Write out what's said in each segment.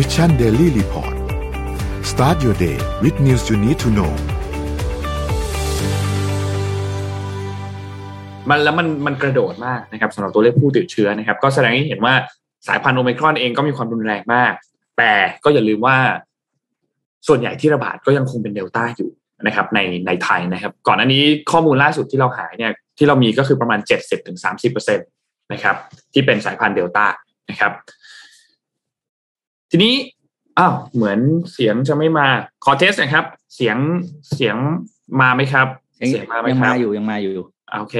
Mission Daily Report start your day with news you need to know มันแล้วมันมันกระโดดมากนะครับสำหรับตัวเลขผู้ติดเชื้อนะครับ ก็แสดงให้เห็นว่าสายพันธุ์โอมิครอนเองก็มีความรุนแรงมาก แต่ก็อย่าลืมว่า ส่วนใหญ่ที่ระบาดก็ยังคงเป็นเดลต้าอยู่นะครับ ในในไทยนะครับ ก่อนอันนี้ข้อมูลล่าสุดที่เราหาเนี่ยที่เรามีก็คือประมาณเจ็ดสิบถึงสามสิบเปอร์เซ็นต์นะครับที่เป็นสายพันธุ์เดลต้านะครับ ทีนี้อ้าวเหมือนเสียงจะไม่มาขอ test นะครับ เสียงเสียงมาไหมครับยังเสียงมาไหมยังครัมาบอยู่ยังมาอยู่โอเค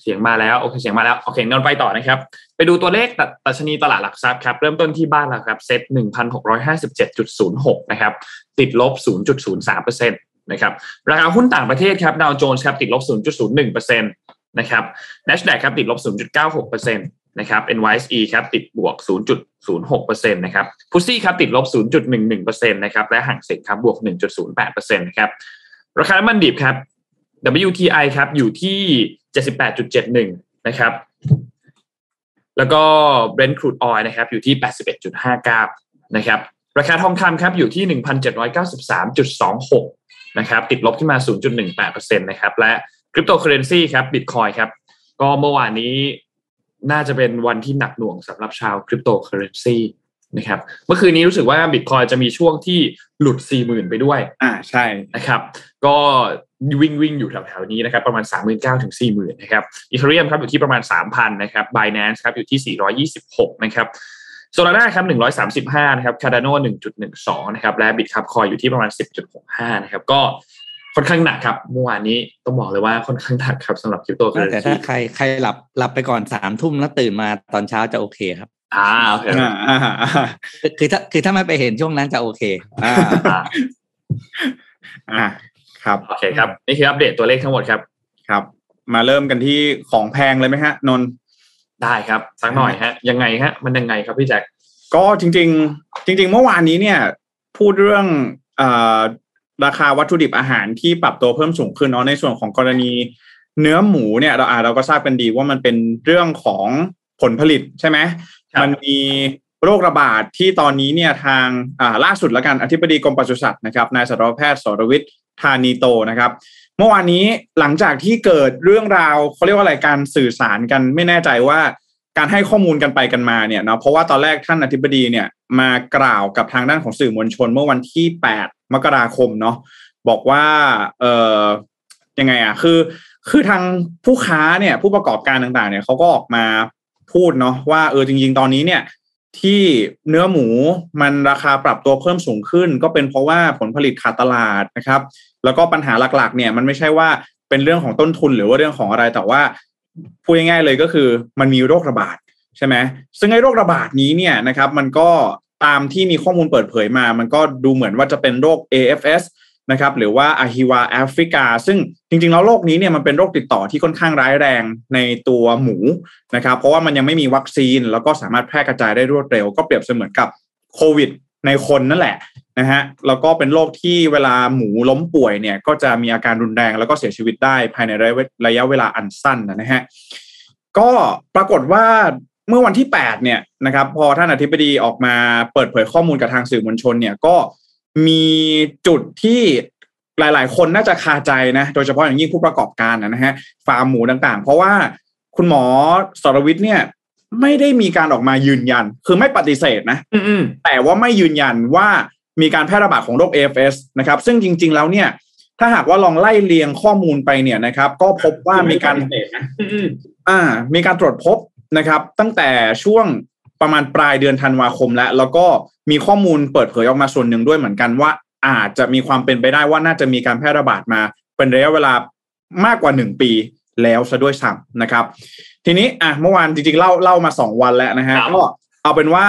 เสียงมาแล้วโอเคเสียงมาแล้วโอเคงั้นไปต่อนะครับ ไปดูตัวเลขดัชนีตลาดหลักทรัพย์ครับเริ่มต้นที่บ้านเราครับเซ็ตหนึ่งพันหกร้อยห้าสิบเจ็ดจุดศูนย์หกนะครับติดลบศูนย์จุดศูนย์สามเปอร์เซ็นต์นะครับราคาหุ้นต่างประเทศครับดาวโจนส์ครับติดลบศูนย์จุดศูนย์หนึ่งเปอร์เซ็นต์นะครับ NASDAQ ครับติดลบศูน ย์จุดเก้าหกเอ็นะครับ NYSE ครับติดบวกศูนย์จุดศูนย์หกเปอร์เซ็นตนะครับพุซี่ครับติดลบศูนย์จุดหนึ่งหนึ่งเปอร์เซ็นตนะครับและห่างเซ็งครับบวกหนึ่งจุดศูนย์แปดเปอร์เซ็นตนะครับราคาน้ำมันดิบครับ WTI ครับอยู่ที่ 78.71 นะครับ แล้วก็ Brent crude oil นะครับอยู่ที่ 81.59 นะครับราคาทองคำครับอยู่ที่ 1,793.26 นะครับติดลบขึ้นมา 0.18%นะครับและคริปโตเคอเรนซีครับ Bitcoin ครับก็เมื่อวานนี้ น่าจะเป็นวันที่หนักหน่วงสำหรับชาวคริปโตเคอเรนซีนะครับเมื่อคืนนี้รู้สึกว่า Bitcoin จะมีช่วงที่หลุด 40,000 ไปด้วย อ่าใช่นะครับ ก็วิ่งวิ่งอยู่แถวๆนี้นะครับ ประมาณ 3 9 0 0 0ถึง40,000นะครับ Ethereum ครับอยู่ที่ประมาณ 3,000นะครับ Binance ครับอยู่ที่ 426 นะครับ Solana ครับ135นะครับ Cardano 1.12นะครับและบิตครับคอยอยู่ที่ประมาณ10.65นะครับก็ ค่อนข้างหนักครับเมื่อวานนี้ต้องบอกเลยว่าค่อนข้างหนักครับสำหรับคริปโตเคอเรนแต่ซีถ้าใครใครหลับหลับไปก่อนสามทุ่มแล้วตื่นมาตอนเช้าจะโอเคครับอ่าโอเคอ่าอ่าอ่าคือคือถ้าคือถ้าไม่ไปเห็นช่วงนั้นจะโอเคอ่าอ่าอ่าครับโอเคครับนี่คืออัปเดตตัวเลขทั้งหมดครับครับ มาเริ่มกันที่ของแพงเลยไหมฮะนนท์ได้ครับสักหน่อยฮะ ยังไงฮะ มันยังไงครับพี่แจ็คก็จริง ๆ จริง ๆ เมื่อวานนี้เนี่ย พูดเรื่องเอ่อ ราคาวัตถุดิบอาหารที่ปรับตัวเพิ่มสูงขึ้นเนาะในส่วนของกรณีเนื้อหมูเนี่ยเราอ่าเราก็ทราบกันดีว่ามันเป็นเรื่องของผลผลิตใช่ไหมครับมันมีโรคระบาดที่ตอนนี้เนี่ยทางอ่าล่าสุดละกันอธิบดีกรมปศุสัตว์นะครับนายสัตวแพทย์สรวิทย์ธานีโตนะครับ เมื่อวานนี้หลังจากที่เกิดเรื่องราวเขาเรียกว่าอะไรการสื่อสารกันไม่แน่ใจว่าการให้ข้อมูลกันไปกันมาเนี่ยเนาะเพราะว่าตอนแรกท่านอธิบดีเนี่ยมากล่าวกับทางด้านของสื่อมวลชนเมื่อวันที่ 8 มกราคมเนาะบอกว่าเออยังไงอะคือคือทางผู้ค้าเนี่ยผู้ประกอบการต่างๆ เนี่ยเขาก็ออกมาพูดเนาะว่าเออจริง ๆ ตอนนี้เนี่ยที่เนื้อหมูมันราคาปรับตัวเพิ่มสูงขึ้น ก็เป็นเพราะว่าผลผลิตขาดตลาดนะครับ แล้วก็ปัญหาหลักๆ เนี่ยมันไม่ใช่ว่าเป็นเรื่องของต้นทุนหรือว่าเรื่องของอะไรแต่ว่าพูดง่ายๆเลยก็คือมันมีโรคระบาดใช่ไหมซึ่งไอ้โรคระบาดนี้เนี่ยนะครับ มันก็ ตามที่มีข้อมูลเปิดเผยมา มันก็ดูเหมือนว่าจะเป็นโรค AFS นะครับหรือว่าอะฮิวาแอฟริกา ซึ่งจริงๆ แล้วโรคนี้เนี่ยมันเป็นโรคติดต่อที่ค่อนข้างร้ายแรงในตัวหมูนะครับเพราะว่ามันยังไม่มีวัคซีน แล้วก็สามารถแพร่กระจายได้รวดเร็ว ก็เปรียบเสมือนกับโควิดในคนนั่นแหละนะฮะแล้วก็เป็นโรคที่เวลาหมูล้มป่วยเนี่ยก็จะมีอาการรุนแรงแล้วก็เสียชีวิตได้ภายในระยะเวลาอันสั้นนะฮะก็ปรากฏว่า เมื่อวันที่ 8 เนี่ยนะครับพอท่านอธิบดีออกมาเปิดเผยข้อมูลกับทางสื่อมวลชนเนี่ยก็มีจุดที่หลาย ๆ คนน่าจะคาใจนะโดยเฉพาะอย่างยิ่งผู้ประกอบการนะฮะฟาร์มหมูต่างๆ เพราะว่าคุณหมอสรวิทย์เนี่ยไม่ได้มีการออกมายืนยัน คือไม่ปฏิเสธนะอืมแต่ว่าไม่ยืนยันว่ามีการแพร่ระบาดของโรค AFS นะครับซึ่งจริง ๆ แล้วเนี่ยถ้าหากว่าลองไล่เรียงข้อมูลไปเนี่ยนะครับ ก็พบว่ามีการอืมอืมอ่า มีการตรวจพบ นะครับ ตั้งแต่ช่วงประมาณปลายเดือนธันวาคมแล้ว แล้วก็มีข้อมูลเปิดเผยออกมาส่วนหนึ่งด้วยเหมือนกันว่าอาจจะมีความเป็นไปได้ว่าน่าจะมีการแพร่ระบาดมา เป็นระยะเวลามากกว่าหนึ่งปีแล้วซะด้วยซ้ำนะครับ ทีนี้อะเมื่อวานจริงๆเล่าเล่ามาสองวันแล้วนะฮะก็เอาเป็นว่า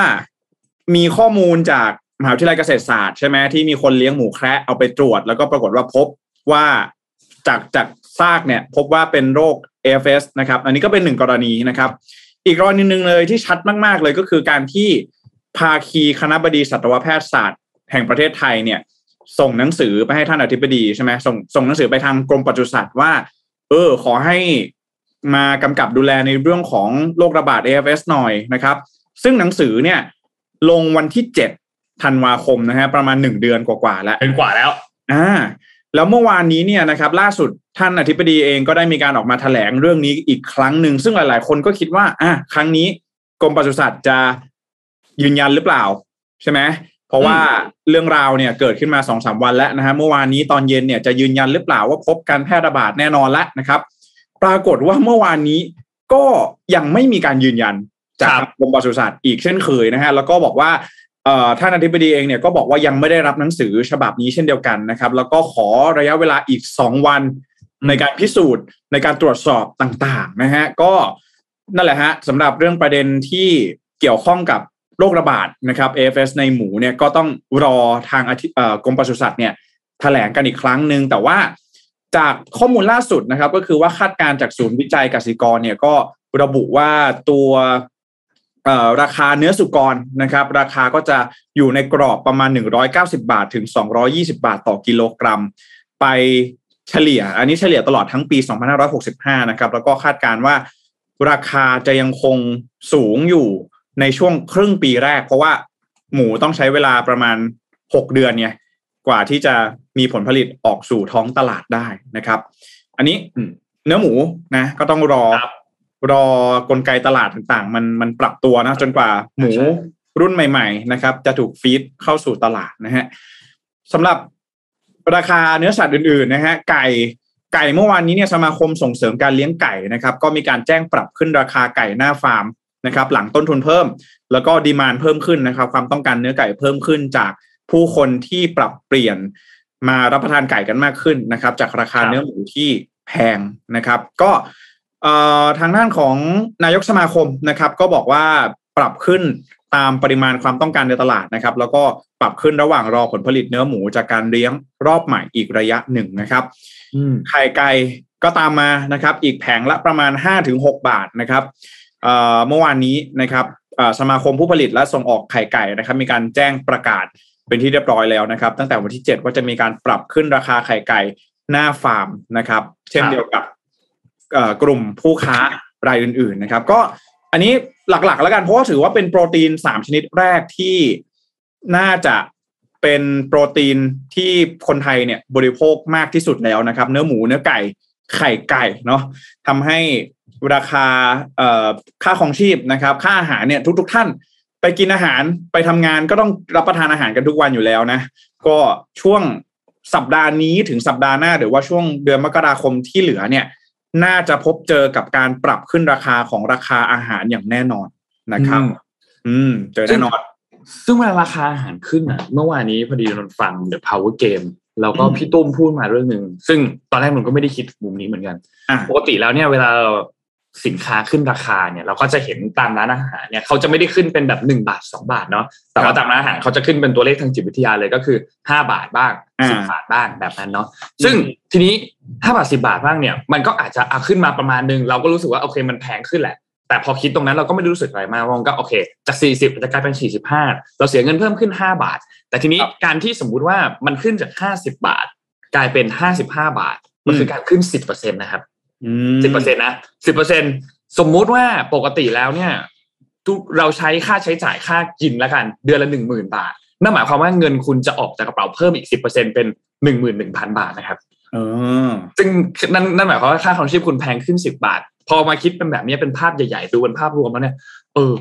มีข้อมูลจากมหาวิทยาลัยเกษตรศาสตร์ใช่ไหมที่มีคนเลี้ยงหมูแคระเอาไปตรวจ แล้วก็ปรากฏว่าพบว่าจากจากซากเนี่ย พบว่าเป็นโรค AFS นะครับ อันนี้ก็เป็นหนึ่งกรณีนะครับ อีกกรณีหนึ่งเลยที่ชัดมากๆเลยก็คือการที่ภาคีคณะบดีสัตวแพทยศาสตร์ แห่งประเทศไทยเนี่ย ส่งหนังสือไปให้ท่านอธิบดีใช่ไหมส่งส่งหนังสือไปทางกรมปศุสัตว์ว่า เออ ขอให้มากำกับดูแลในเรื่องของโรคระบาด AFS หน่อยนะครับ ซึ่งหนังสือเนี่ยลงวันที่ธันวาคมนะฮะประมาณหนึ่งเดือนกว่าๆแล้วเป็นกว่าแล้วอ่า แล้วเมื่อวานนี้เนี่ยนะครับล่าสุดท่านอธิบดีเองก็ได้มีการออกมาแถลงเรื่องนี้อีกครั้งหนึ่งซึ่งหลาย ๆ คนก็คิดว่าอะครั้งนี้กรมปศุสัตว์จะยืนยันหรือเปล่า ใช่ไหมเพราะว่าเรื่องราวเนี่ยเกิดขึ้นมาสองสามวันแล้วนะฮะเมื่อวานนี้ตอนเย็นเนี่ยจะยืนยันหรือเปล่าว่าพบการแพร่ระบาดแน่นอนแล้วนะครับ ปรากฏว่าเมื่อวานนี้ก็ยังไม่มีการยืนยันจากครับกรมปศุสัตว์อีกเช่นเคยนะฮะแล้วก็บอกว่าเอ่อ ท่านอธิบดีเองเนี่ยก็บอกว่ายังไม่ได้รับหนังสือฉบับนี้เช่นเดียวกันนะครับ แล้วก็ขอระยะเวลาอีกสองวันในการพิสูจน์ในการตรวจสอบต่างๆนะฮะก็นั่นแหละฮะสำหรับเรื่องประเด็นที่เกี่ยวข้องกับโรคระบาดนะครับ AFS ในหมูเนี่ยก็ต้องรอทางอธิเอ่อกรมปศุสัตว์เนี่ยแถลงกันอีกครั้งหนึ่งแต่ว่าจากข้อมูลล่าสุดนะครับ ก็คือว่าคาดการณ์จากศูนย์วิจัยกสิกรเนี่ยก็ระบุว่าตัวเอ่อ ราคาเนื้อสุกรนะครับ ราคาก็จะอยู่ในกรอบประมาณ 190 บาทถึง 220 บาทต่อกิโลกรัม ไปเฉลี่ย อันนี้เฉลี่ยตลอดทั้งปี 2565 นะครับ แล้วก็คาดการว่าราคาจะยังคงสูงอยู่ในช่วงครึ่งปีแรก เพราะว่าหมูต้องใช้เวลาประมาณ 6 เดือนไงกว่าที่จะมีผลผลิตออกสู่ท้องตลาดได้นะครับ อันนี้เนื้อหมูนะก็ต้องรอร รอกลไกตลาดต่างๆ มันมันปรับตัวนะจนกว่าหมูใช่รุ่นใหม่ ๆ นะครับ จะถูกฟีดเข้าสู่ตลาดนะฮะสำหรับราคาเนื้อสัตว์อื่นๆนะฮะไก่ไก่เมื่อวานนี้เนี่ยสมาคมส่งเสริมการเลี้ยงไก่นะครับ ก็มีการแจ้งปรับขึ้นราคาไก่หน้าฟาร์มนะครับ หลังต้นทุนเพิ่ม แล้วก็ดีมานเพิ่มขึ้นนะครับ ความต้องการเนื้อไก่เพิ่มขึ้นจากผู้คนที่ปรับเปลี่ยนมารับประทานไก่กันมากขึ้นนะครับ จากราคาครับเนื้อหมูที่แพงนะครับ ก็เอ่อ ทางด้านของนายกสมาคมนะครับ ก็บอกว่าปรับขึ้นตามปริมาณความต้องการในตลาดนะครับ แล้วก็ปรับขึ้นระหว่างรอผลผลิตเนื้อหมูจากการเลี้ยงรอบใหม่อีกระยะหนึ่งนะครับอืมไข่ไก่ก็ตามมานะครับ อีกแผงละประมาณ 5-6 บาทนะครับเอ่อเมื่อวานนี้นะครับเอ่อสมาคมผู้ผลิตและส่งออกไข่ไก่นะครับ มีการแจ้งประกาศเป็นที่เรียบร้อยแล้วนะครับ ตั้งแต่วันที่ 7 ว่าจะมีการปรับขึ้นราคาไข่ไก่หน้าฟาร์มนะครับ เช่นครับเดียวกับเอ่อ กลุ่มผู้ค้ารายอื่นๆนะครับ ก็อันนี้หลักๆ แล้วกันเพราะว่าถือว่าเป็นโปรตีน3ชนิดแรกที่น่าจะเป็นโปรตีนที่คนไทยเนี่ยบริโภคมากที่สุดแล้วนะครับ เนื้อหมูเนื้อไก่ไข่ไก่เนาะทำให้ราคาค่าของชีพนะครับ ค่าอาหารเนี่ยทุก ๆ ท่านไปกินอาหารไปทำงานก็ต้องรับประทานอาหารกันทุกวันอยู่แล้วนะ ก็ช่วงสัปดาห์นี้ถึงสัปดาห์หน้าหรือว่าช่วงเดือนมกราคมที่เหลือเนี่ย น่าจะพบเจอกับการปรับขึ้นราคาของราคาอาหารอย่างแน่นอนนะครับอืมอืม เจอแน่นอน ซึ่งเวลาราคาอาหารขึ้นอะ เมื่อวานนี้พอดีนนฟัง The Power Game แล้วก็อืมพี่ตุ้มพูดมาเรื่องหนึ่งซึ่งตอนแรกนนก็ไม่ได้คิดมุมนี้เหมือนกันอะปกติแล้วเนี่ยเวลา สินค้าขึ้นราคาเนี่ยเราก็จะเห็นตามร้านอาหารเนี่ยเขาจะไม่ได้ขึ้นเป็นแบบหนึ่งบาทสองบาทเนาะแต่ว่าตามร้านอาหารเขาจะขึ้นเป็นตัวเลขทางจิตวิทยาเลยก็คือห้าบาทบ้างอ่าสิบบาทบ้างแบบนั้นเนาะซึ่งทีนี้ห้าบาทสิบาทบ้างเนี่ยมันก็อาจจะเอาขึ้นมาประมาณนึงเราก็รู้สึกว่าโอเคมันแพงขึ้นแหละแต่พอคิดตรงนั้นเราก็ไม่ได้รู้สึกอะไรมากมันก็โอเคจาก 40จะกลายเป็น 45 เราเสียเงินเพิ่มขึ้น 5 บาท แต่ทีนี้การที่สมมุติว่ามันขึ้นจาก 50 บาท กลายเป็น 55 บาท มันคือการขึ้น 10%นะครับ อืม10%นะ10%สมมุติว่าปกติแล้วเนี่ยทุกเราใช้ค่าใช้จ่ายค่ากินแล้วกัน เดือนละ10,000บาทนั่นหมายความว่าเงินคุณจะออกจากกระเป๋าเพิ่มอีก10%เป็น11,000บาทนะครับเออซึ่งนั่นนั่นหมายความว่าค่าของชีพคุณแพงขึ้นสิบาท พอมาคิดเป็นแบบนี้เป็นภาพใหญ่ๆ ดูเป็นภาพรวมแล้วเนี่ย เออ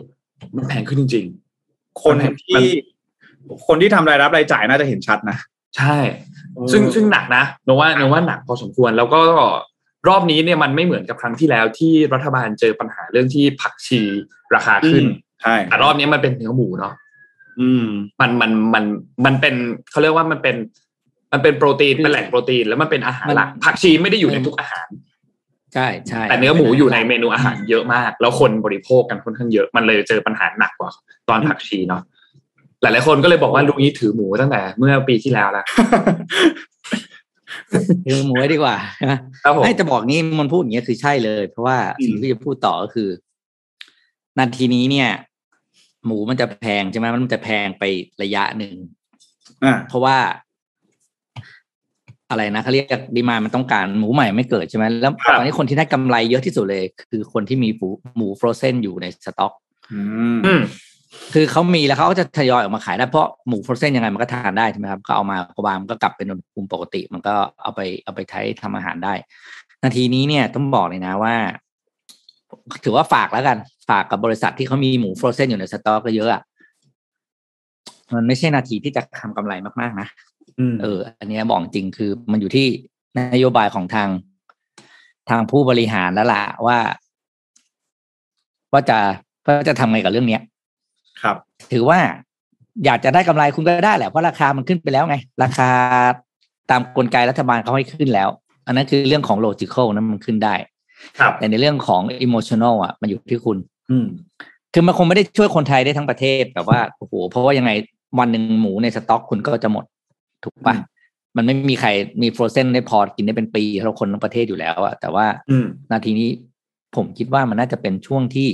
มันแพงขึ้นจริงคนมันที่คนที่ทำรายรับรายจ่ายน่าจะเห็นชัดนะๆใช่ ซึ่งซึ่งหนักนะนว่านว่าหนักพอสมควรแล้วก็ รอบนี้เนี่ยมันไม่เหมือนกับครั้งที่แล้วที่รัฐบาลเจอปัญหาเรื่องที่ผักชีราคาขึ้นอืมใช่แต่รอบนี้มันเป็นเนื้อหมูเนาะอืม มันมันมันมันเป็นเขาเรียกว่ามันเป็น มันเป็นโปรตีนเป็นแหล่งโปรตีน แล้วมันเป็นอาหารหลักมันผักชีไม่ได้อยู่ในทุกอาหาร ใช่ใช่แต่เนื้อหมูอยู่ในเมนูอาหารเยอะมาก แล้วคนบริโภคกันค่อนข้างเยอะมันเลยเจอปัญหาหนักกว่า ตอนผักชีเนาะหลายๆคนก็เลยบอกว่าลุงนี้ถือหมูตั้งแต่เมื่อปีที่แล้วแล้ว คือหมูไว้ดีกว่าใช่ไหมครับผมให้จะบอกงี้มันพูดอย่างเงี้ยคือใช่เลย เพราะว่าอืมสิ่งที่จะพูดต่อก็คือนาทีนี้เนี่ย หมูมันจะแพงใช่ไหมมันจะแพงไประยะหนึ่งอ่าเพราะว่า อะไรนะเขาเรียกดีมามันต้องการหมูใหม่ไม่เกิดใช่ไหมแล้วครับตอนนี้คนที่ได้กำไรเยอะที่สุดเลย คือคนที่มีหมูหมูฟรอเซนอยู่ในสต็อกอืมอืม คือเขามีแล้วเขาก็จะทยอยออกมาขายได้เพราะหมูฟรอเซนยังไงมันก็ทานได้ใช่ไหมครับก็เอามาก็วางมันก็กลับเป็นอุณหภูมิปกติ มันก็เอาไปเอาไปใช้ทำอาหารได้ นาทีนี้เนี่ยต้องบอกเลยนะว่า ถือว่าฝากแล้วกัน ฝากกับบริษัทที่เขามีหมูฟรอเซนอยู่ในสต็อกก็เยอะอะมันไม่ใช่นาทีที่จะทำกำไรมากๆนะอืมเออ อันเนี้ยบอกจริงคือมันอยู่ที่นโยบายของทางทางผู้บริหารแล้วล่ะว่า ว่าจะว่าจะทำไงกับเรื่องเนี้ย ครับ ถือว่าอยากจะได้กำไรคุณก็ได้แหละเพราะราคามันขึ้นไปแล้วไง ราคาตามกลไกรัฐบาลเขาให้ขึ้นแล้ว อันนั้นคือเรื่องของ logical นั้นมันขึ้นได้ ครับ แต่ในเรื่องของ emotional อะมันอยู่ที่คุณ อืมคือมันคงไม่ได้ช่วยคนไทยได้ทั้งประเทศแต่ว่าโอ้โหเพราะว่ายังไงวันหนึ่งหมูในสต็อกคุณก็จะหมด ถูกปะอืมมันไม่มีใครมีฟรอเซนได้พอกินได้เป็นปีเราคนทั้งประเทศอยู่แล้วอะแต่ว่าอืมนาทีนี้ผมคิดว่ามันน่าจะเป็นช่วงที่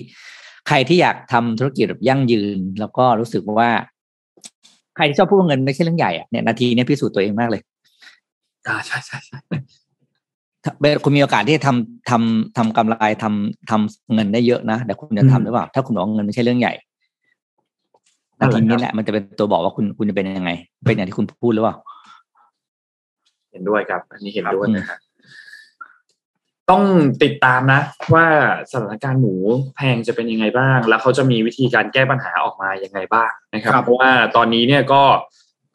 ใครที่อยากทำธุรกิจแบบยั่งยืน แล้วก็รู้สึกว่า ใครที่ชอบพูดว่าเงินไม่ใช่เรื่องใหญ่อะเนี่ยนาทีเนี้พิสูจน์ตัวเองมากเลยอ่าใช่ใช่ใช่ถ้าคุณมีโอกาสที่จะทำทำทำกำไรทำทำเงินได้เยอะนะแต่คุณจะทำหรือเปล่า ถ้าคุณบอกว่าเงินไม่ใช่เรื่องใหญ่นาทีนี้แหละมันจะเป็นตัวบอกว่าคุณคุณจะเป็นยังไง เป็นอย่างที่คุณพูดหรือเปล่า เห็นด้วยครับ อันนี้เห็นด้วยนะครับ ต้องติดตามนะ ว่าสถานการณ์หมูแพงจะเป็นยังไงบ้าง แล้วเขาจะมีวิธีการแก้ปัญหาออกมายังไงบ้างนะครับครับเพราะว่าตอนนี้เนี่ยก็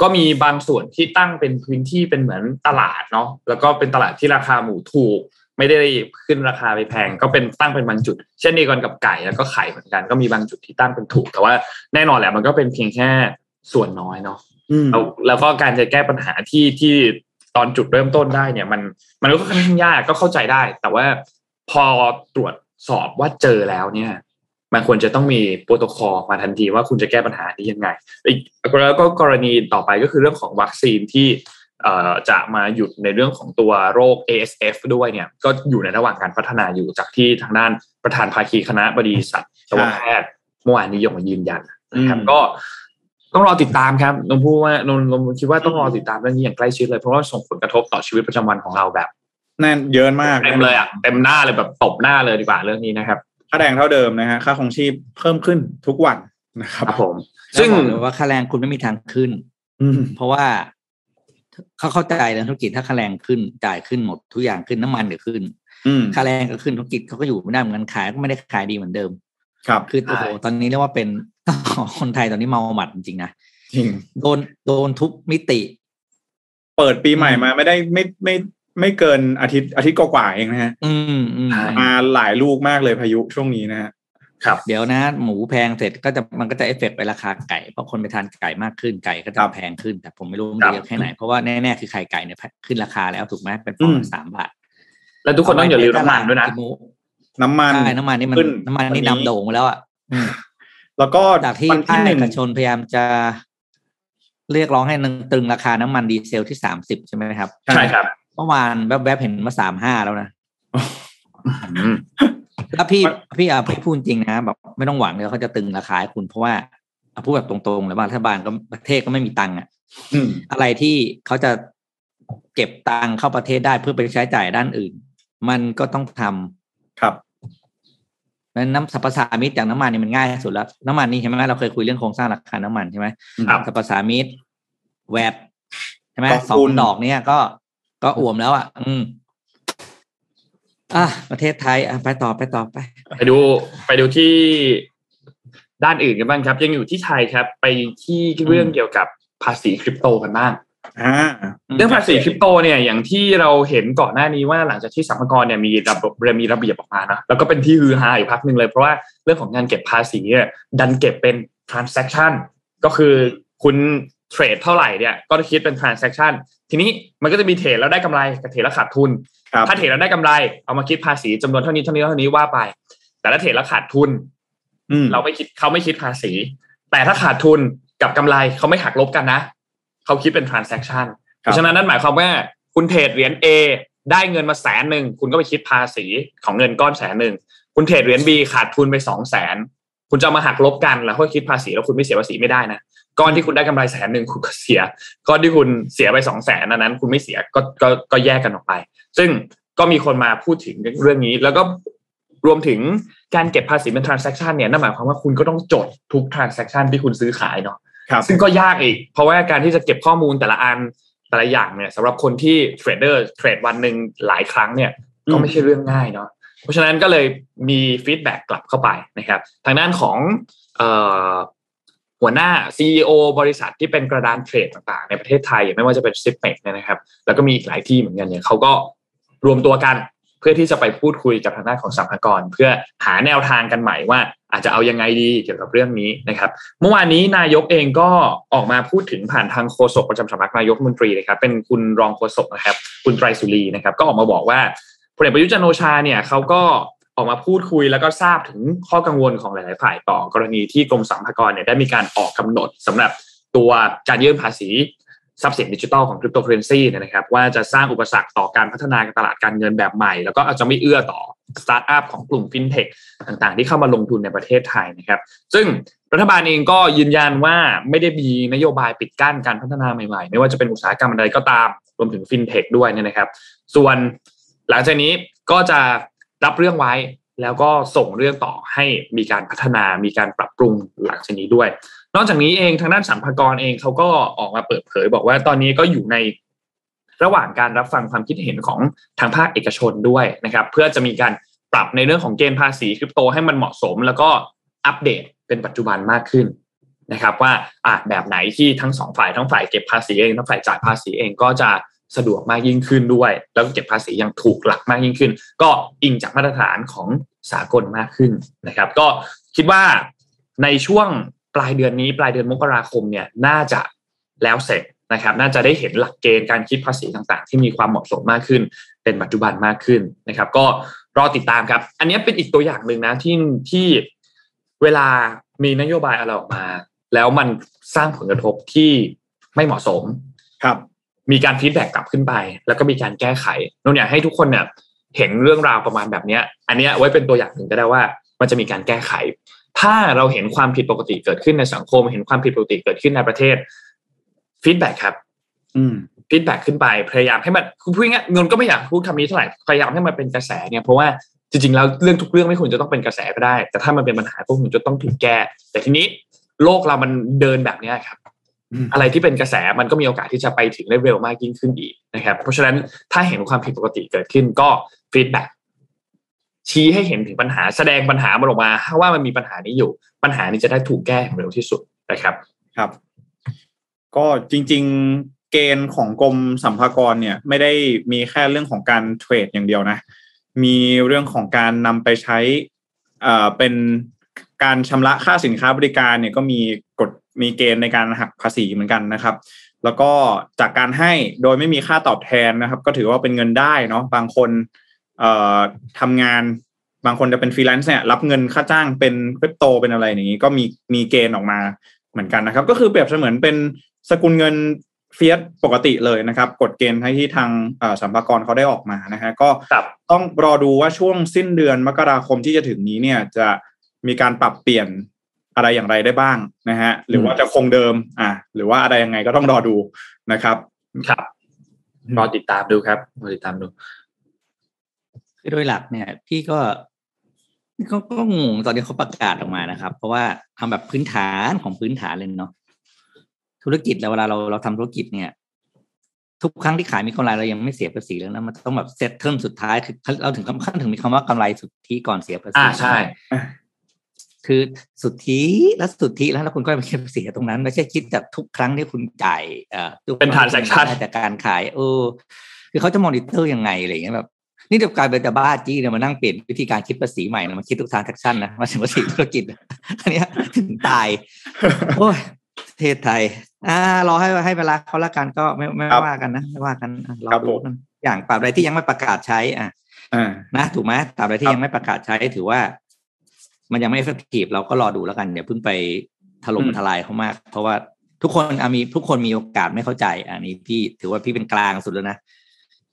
ก็มีบางส่วนที่ตั้งเป็นพื้นที่เป็นเหมือนตลาดเนาะแล้วก็เป็นตลาดที่ราคาหมูถูก ไม่ได้ขึ้นราคาไปแพง ก็เป็นตั้งเป็นบางจุด เช่นเดียวกันกับไก่แล้วก็ไข่เหมือนกันก็มีบางจุดที่ตั้งเป็นถูก แต่ว่าแน่นอนแหละมันก็เป็นเพียงแค่ส่วนน้อยเนาะอืมแล้วแล้วก็การจะแก้ปัญหาที่ที่ ตอนจุดเริ่มต้นได้เนี่ยมันมันก็ค่อนข้างยากก็เข้าใจได้ แต่ว่าพอตรวจสอบว่าเจอแล้วเนี่ย มันควรจะต้องมีโปรโตคอลมาทันทีว่าคุณจะแก้ปัญหานี้ยังไงอีกแล้วก็กรณีต่อไปก็คือเรื่องของวัคซีนที่เอ่อจะมาหยุดในเรื่องของตัวโรค ASF ด้วยเนี่ย ก็อยู่ในระหว่างการพัฒนาอยู่จากที่ทางด้านประธานภาคีคณะบดีสัตวแพทย์เมื่อวานนี้ยกมายืนยันนะครับอืมก็ ต้องรอติดตามครับนนพูดว่านนนนคิดว่าต้องรอติดตามเรื่องนี้อย่างใกล้ชิดเลยเพราะว่าส่งผลกระทบต่อชีวิตประจำวันของเราแบบแน่นเยอะมากเต็มเลยอะเต็มหน้าเลยแบบตบหน้าเลยดีกว่าเรื่องนี้นะครับค่าแรงเท่าเดิมนะฮะค่าครองชีพเพิ่มขึ้นทุกวันนะครับครับผม ซึ่ซึ่งงบอกเลยว่าค่าแรงคุณไม่มีทางขึ้น อืมเพราะว่าเขาเข้าใจเรื่องธุรกิจถ้าค่าแรงขึ้นจ่ายขึ้นหมดทุกอย่างขึ้นน้ำมันเดี๋ยวขึ้นอืมค่าแรงก็ขึ้นธุรกิจเขาก็อยู่ไม่ได้เหมือนกันขายก็ไม่ได้ขายดีเหมือนเดิม ครับคือโอ้โหตอนนี้เรียกว่าเป็นคนไทยตอนนี้เมาหมัดจริงๆนะจริงโดนโดนทุกมิติ เปิดปีใหม่มาไม่ได้ไม่ไม่ไม่เกินอาทิตย์อาทิตย์กว่าๆเองนะฮะอืมอืมใช่มาหลายลูกมากเลยพายุช่วงนี้นะฮะครับ เดี๋ยวนะ หมูแพงเสร็จก็จะมันก็จะเอฟเฟกต์ไปราคาไก่เพราะคนไปทานไก่มากขึ้นไก่ก็จะแพงขึ้น แต่ผมไม่รู้มันจะเยอะแค่ไหน เพราะว่าแน่ๆคือไข่ไก่เนี่ยขึ้นราคาแล้วถูกไหมเป็นฟองละสามบาทแล้วทุกคนต้องอย่าลืมน้ำมันด้วยนะหมู น้ำมันใช่น้ำมันนี่มันขึ้นน้ำมันนี่วันนี้ดำโด่งไปแล้วอะอืมแล้วก็จากที่วันภาที่คหเอนึ่งกชนพยายามจะเรียกร้องให้นึงตรึงราคาน้ำมันดีเซลที่สามสิบใช่ไหมครับ ใช่ครับเมื่อวานแวบๆเห็นมาสามห้าแล้วนะอืมแล้วพี่พี่อะพี่พูดจริงนะแบบไม่ต้องหวังเลยว่าเขาจะตึงราคาให้คุณเพราะว่าอะพูดแบบตรงๆเลยว่ารัฐบาลก็ประเทศก็ไม่มีตังค์อะอืมอะไรที่เขาจะเก็บตังค์เข้าประเทศได้เพื่อไปใช้จ่ายด้านอื่น มันก็ต้องทำครับ นั้นน้ำสรรพสามิตอย่างน้ำมันนี่มันง่ายสุดแล้ว น้ำมันนี่ใช่ไหมเราเคยคุยเรื่องโครงสร้างราคาน้ำมันใช่ไหมครับสรรพสามิตแวดใช่ไหมกองสองทุนดอกเนี่ยก็ก็อ่วมแล้วอะ อืมอะประเทศไทยอะไปต่อไปต่อไป ไปดูไปดูที่ด้านอื่นกันบ้างครับ ยังอยู่ที่ไทยครับ ไปที่เรื่องเกี่ยวกับภาษีคริปโตกันบ้าง อ่าเรื่องภาษีคริปโตเนี่ยอย่างที่เราเห็นก่อนหน้านี้ว่าหลังจากที่สรรพากรเนี่ยมีระบบมีระเบียบออกมานะแล้วก็เป็นที่ฮือฮาอยู่พักหนึ่งเลยเพราะว่าเรื่องของการเก็บภาษีเนี่ยดันเก็บเป็น transaction ก็คือคุณเทรดเท่าไหร่เนี่ยก็จะคิดเป็น transaction ทีนี้มันก็จะมีเทรดแล้วได้กำไรกับเทรดแล้วขาดทุนครับถ้าเทรดแล้วได้กำไร เอามาคิดภาษีจำนวนเท่านี้เท่านี้เท่านี้ว่าไป แต่ถ้าเทรดแล้วขาดทุนอืมเราไม่คิดเขาไม่คิดภาษี แต่ถ้าขาดทุนกับกำไรเขาไม่หักลบกันนะ เขาคิดเป็น transaction เพราะฉะนั้นนั่นหมายความว่าคุณเทรดเหรียญ A ได้เงินมาแสนหนึ่งคุณก็ไปคิดภาษีของเงินก้อนแสนหนึ่งคุณ trade เหรียญ B ขาดทุนไปสองแสนคุณจะเอามาหักลบกันแล้วค่อยคิดภาษีแล้วคุณไม่เสียภาษีไม่ได้นะก้อนที่คุณได้กำไรแสนหนึ่งคุณก็เสีย ก้อนที่คุณเสียไปสองแสนอันนั้น คุณไม่เสียก็ก็ก็แยกกันออกไป ซึ่งก็มีคนมาพูดถึงเรื่องนี้ แล้วก็รวมถึงการเก็บภาษีเป็น transaction เนี่ยนั่นหมายความว่าคุณก็ต้องจดทุก transaction ที่คุณซื้อขายเนาะครับ ซึ่งก็ยากอีก เพราะว่าการที่จะเก็บข้อมูลแต่ละอันแต่ละอย่างเนี่ยสำหรับคนที่ trader trade วันหนึ่งหลายครั้งเนี่ยก็ไม่ใช่เรื่องง่ายเนาะเพราะฉะนั้นก็เลยมี feedback กลับเข้าไปนะครับ ทางด้านของออหัวหน้า CEO บริษัทที่เป็นกระดาน trade ต่างๆ ในประเทศไทยไม่ว่าจะเป็น Zipmex เนี่ยนะครับ แล้วก็มีอีกหลายที่เหมือนกันเนี่ยเขาก็รวมตัวกันเพื่อที่จะไปพูดคุยกับทางด้านของสรรพากรเพื่อหาแนวทางกันใหม่ว่า อาจจะเอายังไงดีเกี่ยวกับเรื่องนี้นะครับ เมื่อวานนี้นายกเองก็ออกมาพูดถึงผ่านทางโฆษกประจำสำนักนายกมนตรีนะครับ เป็นคุณรองโฆษกนะครับ คุณไตรศุลีนะครับ ก็ออกมาบอกว่าพลเอกประยุทธ์ จันทร์โอชาเนี่ยเขาก็ออกมาพูดคุยแล้วก็ทราบถึงข้อกังวลของหลาย ๆ ฝ่ายต่อกรณีที่กรมสรรพากรเนี่ยได้มีการออกกำหนดสำหรับตัวการยื่นภาษี ทรัพย์สินดิจิทัลของคริปโตเคอเรนซี่นะครับว่าจะสร้างอุปสรรคต่อการพัฒนาตลาดการเงินแบบใหม่ แล้วก็อาจจะไม่เอื้อต่อสตาร์ทอัพของกลุ่มฟินเทคต่างๆ ที่เข้ามาลงทุนในประเทศไทยนะครับ ซึ่งรัฐบาลเองก็ยืนยันว่าไม่ได้มีนโยบายปิดกั้นการพัฒนาใหม่ๆ ไม่ว่าจะเป็นอุตสาหกรรมใดก็ตามรวมถึงฟินเทคด้วยเนี่ยนะครับ ส่วนหลังจากนี้ก็จะรับเรื่องไว้แล้วก็ส่งเรื่องต่อให้มีการพัฒนามีการปรับปรุงหลังจากนี้ด้วย นอกจากนี้เองทางด้านสัมภากรเองเขาก็ออกมาเปิดเผย บอกว่าตอนนี้ก็อยู่ในระหว่างการรับฟังความคิดเห็นของทางภาคเอกชนด้วยนะครับ เพื่อจะมีการปรับในเรื่องของเกณฑ์ภาษีคริปโตให้มันเหมาะสม แล้วก็อัปเดตเป็นปัจจุบันมากขึ้นนะครับ ว่าอะแบบไหนที่ทั้งสองฝ่ายทั้งฝ่ายเก็บภาษีเองทั้งฝ่ายจ่ายภาษีเองก็จะสะดวกมากยิ่งขึ้นด้วย แล้วก็เก็บภาษีอย่างถูกหลักมากยิ่งขึ้น ก็อิงจากมาตรฐานของสากลมากขึ้นนะครับ ก็คิดว่าในช่วง ปลายเดือนนี้ปลายเดือนมกราคมเนี่ยน่าจะแล้วเสร็จนะครับ น่าจะได้เห็นหลักเกณฑ์การคิดภาษีต่างๆ ที่มีความเหมาะสมมากขึ้น เป็นปัจจุบันมากขึ้นนะครับ ก็รอติดตามครับ อันนี้เป็นอีกตัวอย่างหนึ่งนะที่ที่เวลามีนโยบายอะไรออกมา แล้วมันสร้างผลกระทบที่ไม่เหมาะสมครับ มีการ feedback กลับขึ้นไป แล้วก็มีการแก้ไขนนอยากให้ทุกคนเนี่ยเห็นเรื่องราวประมาณแบบเนี้ยอันเนี้ยไว้เป็นตัวอย่างหนึ่งก็ได้ว่ามันจะมีการแก้ไข ถ้าเราเห็นความผิดปกติเกิดขึ้นในสังคม เห็นความผิดปกติเกิดขึ้นในประเทศ feedback ครับ อืม feedback ขึ้นไปพยายามให้มันคือพูดง่ายๆเงินก็ไม่อยากพูดคำนี้เท่าไหร่พยายามให้มันเป็นกระแสเนี่ยเพราะว่าจริงๆแล้วเรื่องทุกเรื่องไม่ควรจะต้องเป็นกระแสก็ได้ แต่ถ้ามันเป็นปัญหาก็ควรจะต้องถูกแก้ แต่ทีนี้โลกเรามันเดินแบบเนี้ยครับอืมอะไรที่เป็นกระแสมันก็มีโอกาสที่จะไปถึงได้เร็วมากยิ่งขึ้นอีกนะครับ เพราะฉะนั้นถ้าเห็นความผิดปกติเกิดขึ้นก็ feedback ชี้ให้เห็นถึงปัญหาแสดงปัญหามันออกมาว่ามันมีปัญหานี้อยู่ ปัญหานี้จะได้ถูกแก้เร็วที่สุดนะครับครับ ก็จริง ๆ เกณฑ์ของกรมสรรพากรเนี่ย ไม่ได้มีแค่เรื่องของการ trade อย่างเดียวนะ มีเรื่องของการนำไปใช้เอ่อเป็นการชำระค่าสินค้าบริการเนี่ยก็มีกฎมีเกณฑ์ในการหักภาษีเหมือนกันนะครับ แล้วก็จากการให้โดยไม่มีค่าตอบแทนนะครับ ก็ถือว่าเป็นเงินได้เนาะบางคน เอ่อทำงานบางคนจะเป็นฟรีแลนซ์เนี่ยรับเงินค่าจ้างเป็นคริปโตเป็นอะไรอย่างนี้ก็มีมีเกณฑ์ออกมาเหมือนกันนะครับ ก็คือเปรียบเสมือนเป็นสกุลเงินเฟียสปกติเลยนะครับกฎเกณฑ์ให้ที่ทางเอ่อสัมภากรเขาได้ออกมานะฮะก็ครับต้องรอดูว่าช่วงสิ้นเดือนมกราคมที่จะถึงนี้เนี่ยจะมีการปรับเปลี่ยนอะไรอย่างไรได้บ้างนะฮะหรือว่าจะคงเดิม อะหรือว่าอะไรยังไงก็ต้องรอดูนะครับ ครับรอติดตามดูครับรอติดตามดู คือโดยหลักเนี่ย พี่ก็ก็ก็งงตอนนี้เขาประกาศออกมานะครับ เพราะว่าทำแบบพื้นฐานของพื้นฐานเลยเนาะธุรกิจแล้วเวลาเราเราทำธุรกิจเนี่ย ทุกครั้งที่ขายมีกำไรเรายังไม่เสียภาษีแล้วนะมันต้องแบบ settle สุดท้ายคือเราถึงขั้นถึงมีคำว่ากำไรสุทธิก่อนเสียภาษีอ่าใช่คือสุทธิและสุทธิแล้วแล้วคุณก็ไปคิดภาษีตรงนั้นไม่ใช่คิดจากทุกครั้งที่คุณจ่ายเอ่อทุกเป็น transaction ได้จากการขายเออคือเขาจะมอนิเตอร์ยังไงอะไรอย่างเงี้ยแบบ นี่จะกลายเป็นแต่บ้าจี้เนี่ยมานั่งเปลี่ยนวิธีการคิดภาษีใหม่นะมาคิดทุกทางแท็กชั่นนะมาถึงภาษีธุรกิจอันเนี้ยถึงตาย โอ้ยประเทศไทย อ่ารอให้ให้เวลาเขาละกันก็ไม่ไม่ครับว่ากันนะไม่ว่ากันอะรอครับดูผมกันอย่างปราบใดที่ยังไม่ประกาศใช้ อะอ่านะถูกไหมตราบใดคที่รับยังไม่ประกาศใช้ถือว่า มันยังไม่ effective เราก็รอดูแล้วกันอย่าเพิ่งไปถล่มอืมทลายเขามาก เพราะว่าทุกคนอะมีทุกคนมีโอกาสไม่เข้าใจ อันนี้พี่ถือว่าพี่เป็นกลางสุดแล้วนะ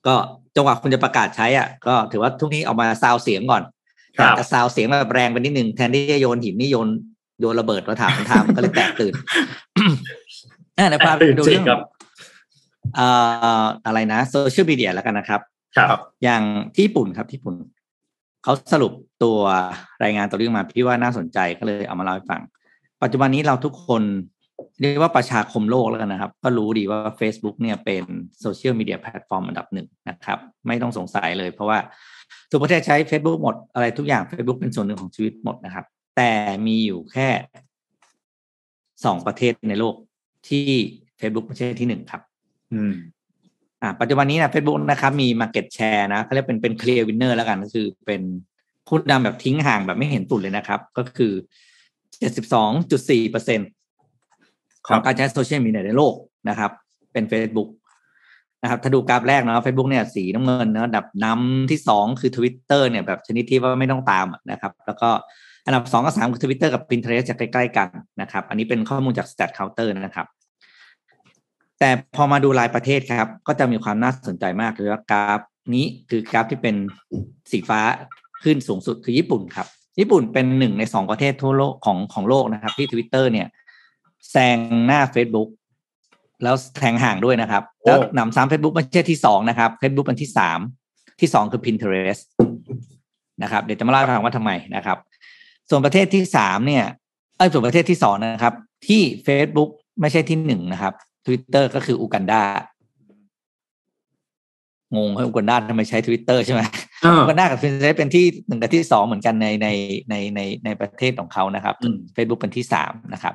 ก็จังหวะคุณจะประกาศใช้อะก็ถือว่าทุกนี้เอามาซาวเสียงก่อนครับแต่ซาวเสียงแบบแรงไปนิดนึงแทนที่จะโยนหินนี่โยนโยนระเบิดมาถามทามก็เลยแตกตื่นอะเดี๋ยวพาไปตื่นดูจริเรื่งองครับเอ่ออะไรนะโซเชียลมีเดียแล้วกันนะครับ ครับ อย่างที่ญี่ปุ่นครับที่ญี่ปุ่นเขาสรุปตัวรายงานตัวเรื่องมาพี่ว่าน่าสนใจก็เลยเอามาเล่าให้ฟัง ปัจจุบันนี้เราทุกคน เรียกว่าประชาคมโลกแล้วกันนะครับ ก็รู้ดีว่า Facebook เนี่ยเป็นsocial media platform อันดับหนึ่งนะครับ ไม่ต้องสงสัยเลยเพราะว่าทุกประเทศใช้ Facebook หมดอะไรทุกอย่าง Facebook เป็นส่วนหนึ่งของชีวิตหมดนะครับ แต่มีอยู่แค่สองประเทศในโลกที่ Facebook ประเทศที่หนึ่งครับ อืมอ่าปัจจุบันนี้นะ Facebook นะครับ มี Market Share นะเขาเรียกเป็นเป็น Clear Winner แล้วกันก็คือเป็นผู้นำแบบทิ้งห่างแบบไม่เห็นฝุ่นเลยนะครับ ก็คือ72.4เปอร์เซ็นต์ ของการใช้โซเชียลมีเดียในโลกนะครับ เป็น Facebook นะครับถ้าดูกราฟแรกเนาะ Facebook เนี่ยสีน้ำเงินเนาะดับนำที่สองคือ Twitter เนี่ยแบบชนิดที่ว่าไม่ต้องตามนะครับ แล้วก็อันดับสองกับสามคือ Twitter กับ Pinterest จะใกล้ๆกันนะครับ อันนี้เป็นข้อมูลจาก Stat Counter นะครับ แต่พอมาดูรายประเทศครับ ก็จะมีความน่าสนใจมากเลยว่ากราฟนี้คือกราฟที่เป็นสีฟ้าขึ้นสูงสุดคือญี่ปุ่นครับ ญี่ปุ่นเป็นหนึ่งในสองประเทศทั่วโลกของของโลกนะครับ ที่ Twitter เนี่ย แซงหน้า Facebook แล้วแทงห่างด้วยนะครับ แล้วนำซ้ำ Facebook ประเทศที่สองนะครับ Facebook เป็นที่สามที่สองคือ Pinterest นะครับ เดี๋ยวจะมาเล่าให้ฟังว่าทำไมนะครับ ส่วนประเทศที่สามเนี่ยเอ้ยส่วนประเทศที่สองนะครับ ที่ Facebook ไม่ใช่ที่หนึ่งนะครับ Twitter ก็คืออูกันดางงให้อูกันดาทำไมใช้ Twitter ใช่ไหม อ่าอูกันดากับ Pinterest เป็นที่หนึ่งกับที่สองเหมือนกันในในในในในประเทศของเขานะครับอืม Facebook เป็นที่สามนะครับ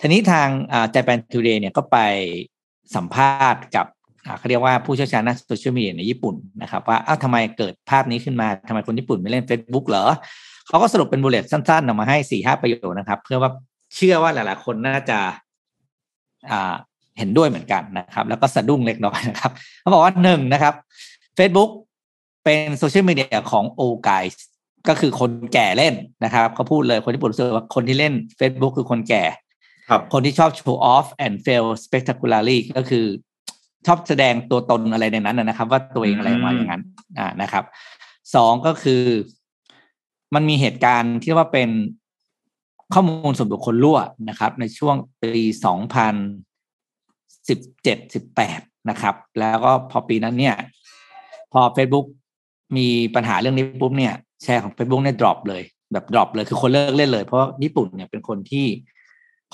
ทีนี้ทางอ่า Japan Today เนี่ยก็ไปสัมภาษณ์กับอ่าเขาเรียกว่าผู้เชี่ยวชาญด้านโซเชียลมีเดียในญี่ปุ่นนะครับ ว่าอ้าวทำไมเกิดภาพนี้ขึ้นมาทำไมคนญี่ปุ่นไม่เล่น Facebook เหรอเขาก็สรุปเป็นบุลเลตสั้นๆออกมาให้สี่ห้าประโยคนะครับ เพื่อว่าเชื่อว่าหลายๆคนน่าจะอ่าเห็นด้วยเหมือนกันนะครับ แล้วก็สะดุ้งเล็กน้อยนะครับเขาบอกว่าหนึ่งนะครับ Facebook เป็นโซเชียลมีเดียของโอกายก็คือคนแก่เล่นนะครับเขาพูดเลยคนญี่ปุ่นรู้สึกว่าคนที่เล่น Facebook คือคนแก่ครับคนที่ชอบ show off and fail spectacularly ก็คือชอบแสดงตัวตนอะไรในนั้นนะนะครับ ว่าตัวเองอะไรออกมาอย่างนั้นอ่านะครับสองก็คือมันมีเหตุการณ์ที่ว่าเป็นข้อมูลส่วนบุคคลรั่วนะครับ ในช่วงปีสองพันสิบเจ็ดสิบแปดนะครับ แล้วก็พอปีนั้นเนี่ย พอ Facebook มีปัญหาเรื่องนี้ปุ๊บเนี่ยแชร์ของ Facebook เนี่ย drop เลย แบบ drop เลยคือคนเลิกเล่นเลย เพราะญี่ปุ่นเนี่ยเป็นคนที่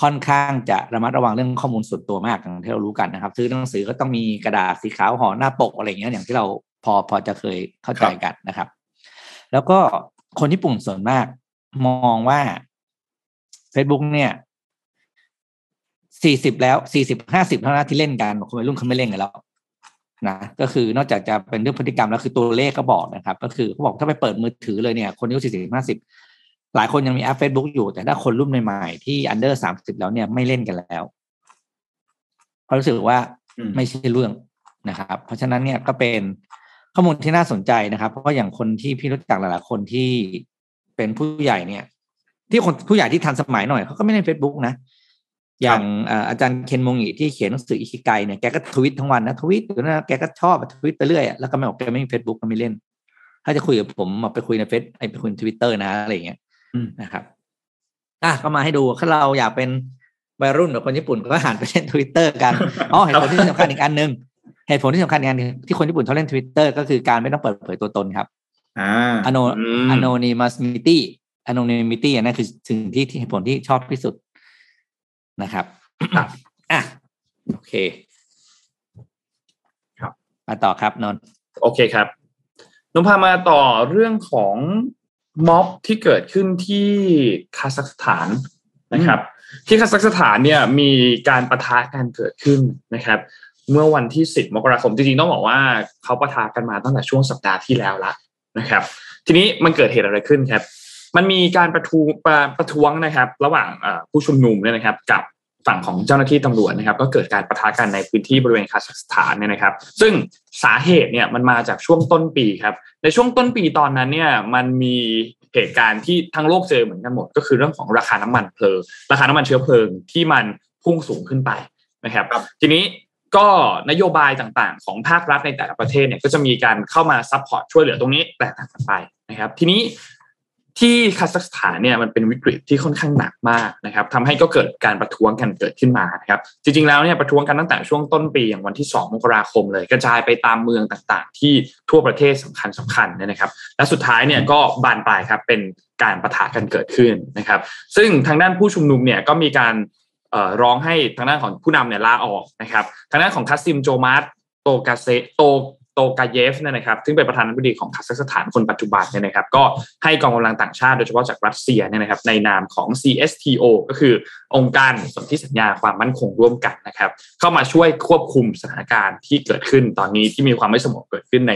ค่อนข้างจะระมัดระวังเรื่องข้อมูลส่วนตัวมากอย่างที่เรารู้กันนะครับ ซื้อหนังสือก็ต้องมีกระดาษสีขาวห่อหน้าปกอะไรเงี้ยอย่างที่เราพอพอจะเคยเข้าใจกันนะครับ แล้วก็คนญี่ปุ่นส่วนมากมองว่า Facebook เนี่ยสี่สิบแล้วสี่สิบห้าสิบเท่านั้นที่เล่นกันคนวัยรุ่นเขาไม่เล่นกันแล้ว นะก็คือนอกจากจะเป็นเรื่องพฤติกรรมแล้วคือตัวเลขก็บอกนะครับ ก็คือเขาบอกถ้าไปเปิดมือถือเลยเนี่ยคนอายุสี่สิบห้าสิบหลายคนยังมีแอป Facebook อยู่ แต่ถ้าคนรุ่นใหม่ๆที่อันเดอร์สามสิบแล้วเนี่ยไม่เล่นกันแล้วเพราะรู้สึกว่าอืมไม่ใช่เรื่องนะครับ เพราะฉะนั้นเนี่ยก็เป็นข้อมูลที่น่าสนใจนะครับ เพราะว่าอย่างคนที่พี่รู้จักหลายๆคนที่เป็นผู้ใหญ่เนี่ย ที่คนผู้ใหญ่ที่ทันสมัยหน่อยเขาก็ไม่เล่น Facebook นะ อย่างเอ่ออาจารย์เคน โมงิที่เขียนหนังสืออิคิไกเนี่ยแกก็ทวิตทั้งวันนะทวิตอยู่นะแกก็ชอบทวิตไปเรื่อยอะแล้วก็ไม่บอกแกไม่มีเฟซบุ๊กก็ไม่เล่น ถ้าจะคุยกับผมมาไปคุยในเฟซไอไปคุยทวิตเตอร์นะอะไรอย่างเงี้ยอืมนะครับอะก็มาให้ดูถ้าเราอยากเป็นวัยรุ่นแบบคนญี่ปุ่นก็หันไปเล่นทวิตเตอร์กันอ๋อเหตุผลที่สำคัญอีกอันหนึ่งเหตุผลที่สำคัญอีกอันหนึ่งที่คนญี่ปุ่นเขาเล่นทวิตเตอร์ก็คือการไม่ต้องเปิดเผยตัวตนครับอ่าอโนอืม anonymity anonymity อันนั่นคือสิ่งที่ที่เหตุผลที่ชอบที่สุด นะครับครับอะโอเค ครับ มาต่อครับนนท์โอเคครับนมพามาต่อเรื่องของม็อบที่เกิดขึ้นที่คาซัคสถานนะครับ ที่คาซัคสถานเนี่ยมีการประทะกันเกิดขึ้นนะครับ เมื่อวันที่ 10 มกราคมจริงๆต้องบอกว่าเขาประทะกันมาตั้งแต่ช่วงสัปดาห์ที่แล้วละนะครับ ทีนี้มันเกิดเหตุอะไรขึ้นครับ มันมีการประท้วงประประท้วงนะครับ ระหว่างเอ่อผู้ชุมนุมเนี่ยนะครับ กับฝั่งของเจ้าหน้าที่ตำรวจนะครับ ก็เกิดการประทะกันในพื้นที่บริเวณคาซัคสถานเนี่ยนะครับ ซึ่งสาเหตุเนี่ยมันมาจากช่วงต้นปีครับ ในช่วงต้นปีตอนนั้นเนี่ยมันมีเหตุการณ์ที่ทั้งโลกเจอเหมือนกันหมด ก็คือเรื่องของราคาน้ำมันเพลิง ราคาน้ำมันเชื้อเพลิงที่มันพุ่งสูงขึ้นไปนะครับครับ ทีนี้ก็นโยบายต่างๆ ของภาครัฐในแต่ละประเทศเนี่ยก็จะมีการเข้ามา support ช่วยเหลือตรงนี้แตกต่างกันไปนะครับ ทีนี้ ที่คาซัคสถานเนี่ยมันเป็นวิกฤตที่ค่อนข้างหนักมากนะครับทำให้ก็เกิดการประท้วงกันเกิดขึ้นมานะครับจริงๆแล้วเนี่ยประท้วงกันตั้งแต่ช่วงต้นปีอย่างวันที่ 2 มกราคมเลย กระจายไปตามเมืองต่างๆ ที่ทั่วประเทศสำคัญสำคัญนะครับ และสุดท้ายเนี่ยก็บานปลายครับเป็นการปะทะกันเกิดขึ้นนะครับ ซึ่งทางด้านผู้ชุมนุมเนี่ยก็มีการร้องให้ทางด้านของผู้นำเนี่ยลาออกนะครับทางด้านของคัสซิมโจมาร์ตโตกาเซโต โตกาเยฟเนี่ยนะครับซึ่งเป็นประธานาธิบดีของคาซัคสถานคนปัจจุบันเนี่ยนะครับก็ให้กองกำลังต่างชาติโดยเฉพาะจากรัสเซียเนี่ยนะครับในนามของ CSTO ก็คือองค์การสนธิสัญญาความมั่นคงร่วมกันนะครับเข้ามาช่วยควบคุมสถานการณ์ที่เกิดขึ้นตอนนี้ที่มีความไม่สงบเกิดขึ้นใน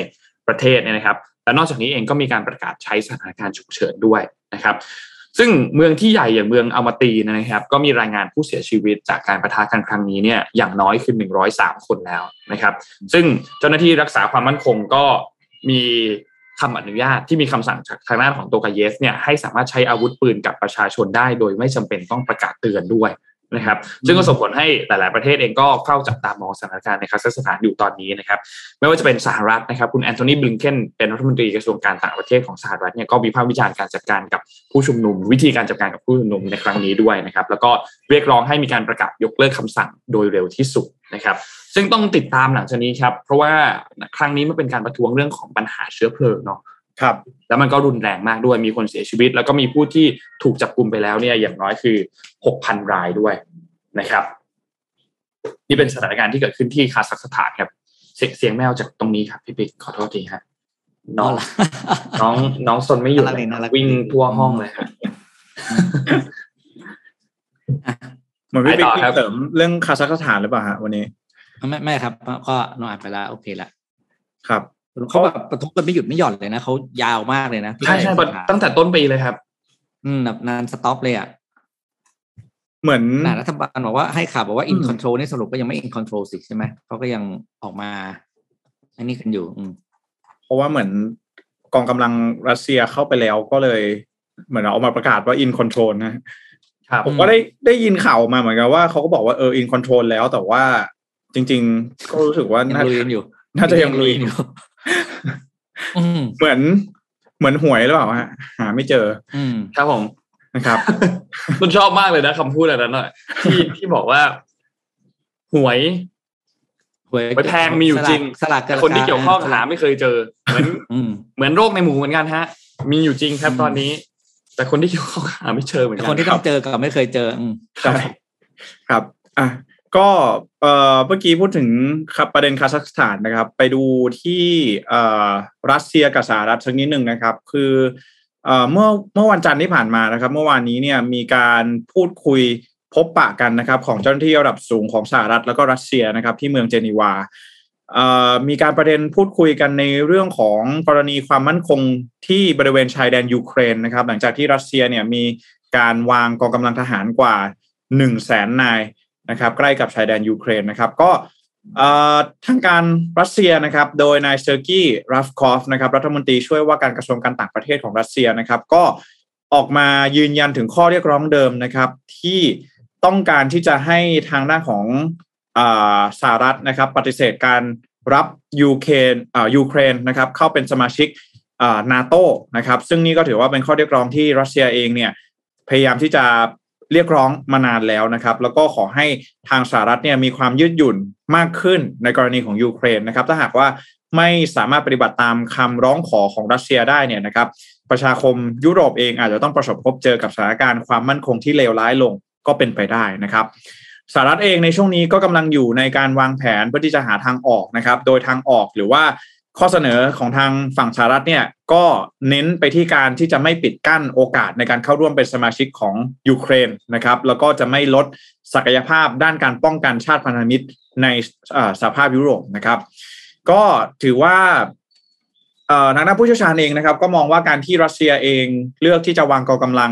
ประเทศเนี่ยนะครับและนอกจากนี้เองก็มีการประกาศใช้สถานการณ์ฉุกเฉินด้วยนะครับ ซึ่งเมืองที่ใหญ่อย่างเมืองอัลมาตีนะครับ ก็มีรายงานผู้เสียชีวิตจากการประทะกันครั้งนี้เนี่ยอย่างน้อยคือ 103 คนแล้วนะครับ ซึ่งเจ้าหน้าที่รักษาความมั่นคงก็มีคำอนุญาตที่มีคำสั่งจากทางด้านของโตกาเยสเนี่ยให้สามารถใช้อาวุธปืนกับประชาชนได้ โดยไม่จำเป็นต้องประกาศเตือนด้วย นะครับซึ่งก็ส่งผลให้หลาย ๆ ประเทศเองก็เข้าจับตามองสถานการณ์ในคาซัคสถานอยู่ตอนนี้นะครับไม่ว่าจะเป็นสหรัฐนะครับคุณแอนโทนีบลิงเคนเป็นรัฐมนตรีกระทรวงการต่างประเทศของสหรัฐเนี่ยก็มีภาพวิจารณ์การจัดการกับผู้ชุมนุม วิธีการจัดการกับผู้ชุมนุมในครั้งนี้ด้วยนะครับแล้วก็เรียกร้องให้มีการประกาศยกเลิกคำสั่งโดยเร็วที่สุดนะครับซึ่งต้องติดตามหลังจากนี้ครับเพราะว่าครั้งนี้มันเป็นการประท้วงเรื่องของปัญหาเชื้อเพลิงเนาะ ครับแล้วมันก็รุนแรงมากด้วยมีคนเสียชีวิต แล้วก็มีผู้ที่ถูกจับกลุ่มไปแล้วเนี่ยอย่างน้อยคือ6,000รายด้วยนะครับ นี่เป็นสถานการณ์ที่เกิดขึ้นที่คาซัคสถานครับเสียงเสียงแมวจากตรงนี้ครับพี่ปิ๊กขอโทษทีฮะน้อง น้องน้องสนไม่อยู่วิ่งทั่วห้องเลยครับเหมือนพี่ปิ๊กเสริมเรื่องคาซัคสถานหรือเปล่าฮะวันนี้ ไม่ไม่ครับ ก็น้องอ่านไปแล้วโอเคละครับ เขาแบบประทุกันไม่หยุดไม่หย่อนเลยนะเขายาวมากเลยนะใช่ใช่ตั้งแต่ต้นปีเลยครับ อืมแบบนานสต็อปเลยอะเหมือนรัฐบาลบอกว่าให้ข่าวบอกว่า in control นี่สรุปก็ยังไม่ in control สิใช่ไหมเขาก็ยังออกมา อันนี้กันอยู่ อืเพราะว่าเหมือนกองกำลังรัสเซียเข้าไปแล้วก็เลย เหมือนเอามาประกาศว่า in control นะครับผมก็ได้ได้ยินข่าวมาเหมือนกันว่าเขาก็บอกว่าเออ in control แล้วแต่ว่าจริง ๆ ก็รู้สึกว่าน่าจะอยู่น่าจะยังลุยอยู่ เหมือนเหมือนหวยหรือเปล่าฮะหาไม่เจอ อืมครับผมนะครับคุณชอบมากเลยนะคำพูดอะไรนั้นหน่อยที่ที่บอกว่า หวยหวยแพงมีอยู่จริงสลากคนที่เกี่ยวข้องหาไม่เคยเจอ เหมือนเหมือนโรคในหมูเหมือนกันฮะ มีอยู่จริงครับตอนนี้ แต่คนที่เกี่ยวข้องหาไม่เจอเหมือนกันคนที่ต้องเจอกับไม่เคยเจอใช่ครับ อะ ก็เอ่อเมื่อกี้พูดถึงครับประเด็นคาซัคสถานนะครับ ไปดูที่เอ่อรัสเซียกับสหรัฐสักนิดหนึ่งนะครับ คือเมื่อเมื่อวันจันทร์ที่ผ่านมานะครับ เมื่อวานนี้เนี่ยมีการพูดคุยพบปะกันนะครับ ของเจ้าหน้าที่ระดับสูงของสหรัฐแล้วก็รัสเซียนะครับ ที่เมืองเจนีวามีการประเด็นพูดคุยกันในเรื่องของกรณีความมั่นคงที่บริเวณชายแดนยูเครนนะครับ หลังจากที่รัสเซียเนี่ยมีการวางกองกำลังทหารกว่า1นึ่งแสนนาย นะครับใกล้กับชายแดนยูเครนนะครับก็ทางการรัสเซียนะครับโดยนายเซอร์เกรียบคอฟนะครับรัฐมนตรีช่วยว่าการกระทรวงการต่างประเทศของรัสเซียนะครับก็ออกมายืนยันถึงข้อเรียกร้องเดิมนะครับที่ต้องการที่จะให้ทางด้านของสหรัฐนะครับปฏิเสธการรับยูเครนยูเครนนะครับเข้าเป็นสมาชิกนาโตนะครับซึ่งนี่ก็ถือว่าเป็นข้อเรียกร้องที่รัสเซียเองเนี่ยพยายามที่จะ เรียกร้องมานานแล้วนะครับ แล้วก็ขอให้ทางสหรัฐเนี่ยมีความยืดหยุ่นมากขึ้นในกรณีของยูเครนนะครับ ถ้าหากว่าไม่สามารถปฏิบัติตามคำร้องขอของรัสเซียได้เนี่ยนะครับ ประชาคมยุโรปเองอาจจะต้องประสบพบเจอกับสถานการณ์ความมั่นคงที่เลวร้ายลงก็เป็นไปได้นะครับสหรัฐเองในช่วงนี้ก็กำลังอยู่ในการวางแผนเพื่อที่จะหาทางออกนะครับ โดยทางออกหรือว่า ข้อเสนอของทางฝั่งสหรัฐเนี่ยก็เน้นไปที่การที่จะไม่ปิดกั้นโอกาสในการเข้าร่วมเป็นสมาชิกของยูเครนนะครับแล้วก็จะไม่ลดศักยภาพด้านการป้องกันชาติพันธมิตรในสหภาพยุโรปนะครับ ก็ถือว่าทางด้านผู้เชี่ยวชาญเองนะครับ ก็มองว่าการที่รัสเซียเองเลือกที่จะวางกองกำลัง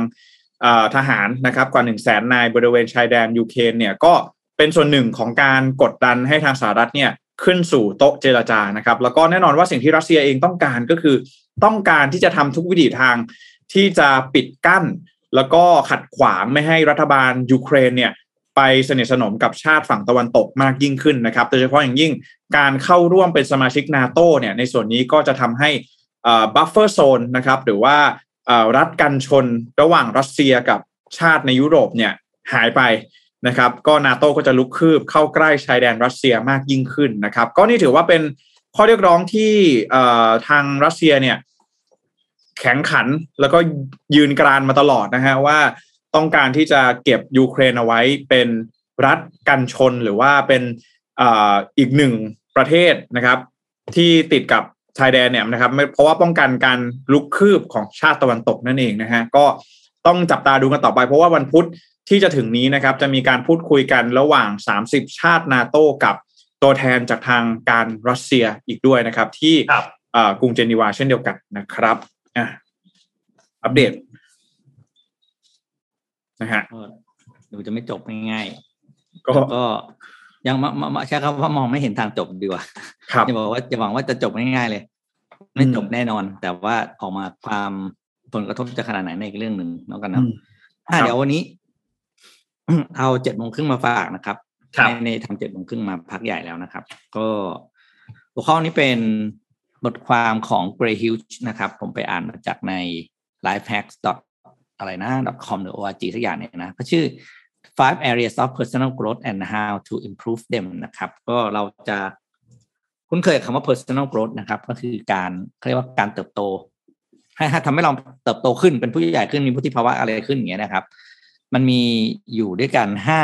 ทหารนะครับกว่า1นึ่งแสนนายบริเวณชายแดนยูเครนเนี่ยก็เป็นส่วนหนึ่งของการกดดันให้ทางสหรัฐเนี่ย ขึ้นสู่โต๊ะเจรจานะครับ แล้วก็แน่นอนว่าสิ่งที่รัสเซียเองต้องการก็คือ ต้องการที่จะทำทุกวิถีทางที่จะปิดกั้น แล้วก็ขัดขวางไม่ให้รัฐบาลยูเครนเนี่ยไปสนิทสนมกับชาติฝั่งตะวันตกมากยิ่งขึ้นนะครับ โดยเฉพาะอย่างยิ่งการเข้าร่วมเป็นสมาชิกนาโตเนี่ยในส่วนนี้ก็จะทำให้ buffer zone นะครับหรือว่ารัฐกันชนระหว่างรัสเซียกับชาติในยุโรปเนี่ยหายไป นะครับก็นาโตก็จะลุกคืบเข้าใกล้ชายแดนรัสเซียมากยิ่งขึ้นนะครับ ก็นี่ถือว่าเป็นข้อเรียกร้องที่ทางรัสเซียเนี่ยแข็งขันแล้วก็ยืนกรานมาตลอดนะฮะว่าต้องการที่จะเก็บยูเครนเอาไว้เป็นรัฐกันชนหรือว่าเป็นอีกหนึ่งประเทศนะครับ ที่ติดกับชายแดนเนี่ยนะครับเพราะว่าป้องกันการลุกคืบของชาติตะวันตกนั่นเองนะฮะก็ต้องจับตาดูกันต่อไปเพราะว่าวันพุธ ที่จะถึงนี้นะครับจะมีการพูดคุยกันระหว่าง 30 ชาตินาโต้กับตัวแทนจากทางการรัสเซียอีกด้วยนะครับ ที่กรุงเจนีวาเช่นเดียวกันนะครับอะอัปเดตนะฮะดูจะไม่จบง่ายๆก็ก็ยังมาใช้คำว่ามองไม่เห็นทางจบดีกว่าครับจะบอกว่าจะหวังว่าจะจบง่ายๆเลย ไม่จบแน่นอน แต่ว่าออกมาความผลกระทบจะขนาดไหนในอีกเรื่องหนึ่งนอกกันนะเดี๋ยววันนี้ เอาเจ็ดโมงครึ่งมาฝากนะครับในในทำเจ็ดโมงครึ่งมาพักใหญ่แล้วนะครับ ก็หัวข้อนี้เป็นบทความของ Gray Hughes นะครับ ผมไปอ่านมาจากใน lifehacks อะไรนะ .com หรือ org สักอย่างเนี่ยนะ ก็ชื่อ five areas of personal growth and how to improve them นะครับ ก็เราจะคุ้นเคยคำว่า personal growth นะครับ ก็คือการเรียกว่าการเติบโตให้ทำให้เราเติบโตขึ้นเป็นผู้ใหญ่ขึ้นมีพุทธิภาวะอะไรขึ้นอย่างเงี้ยนะครับ มันมีอยู่ด้วยกันห้า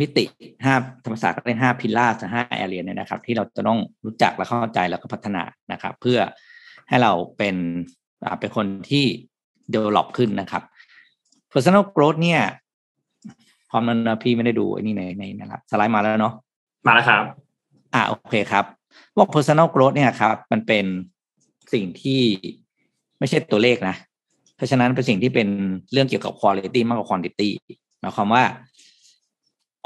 มิติห้าธรรมศาสตร์ก็ได้ห้าพิลาสห้าแอเรียเนี่ยนะครับ ที่เราจะต้องรู้จักและเข้าใจแล้วก็พัฒนานะครับ เพื่อให้เราเป็นเป็นคนที่ develop ขึ้นนะครับ personal growth เนี่ยความนั้นพี่ไม่ได้ดูไอ้นี่ในในนะครับสไลด์มาแล้วเนาะมาแล้วครับ อ่าโอเคครับว่า personal growth เนี่ยครับ มันเป็นสิ่งที่ไม่ใช่ตัวเลขนะ เพราะฉะนั้นเป็นสิ่งที่เป็นเรื่องเกี่ยวกับ quality มากกว่า quantity หมายความว่า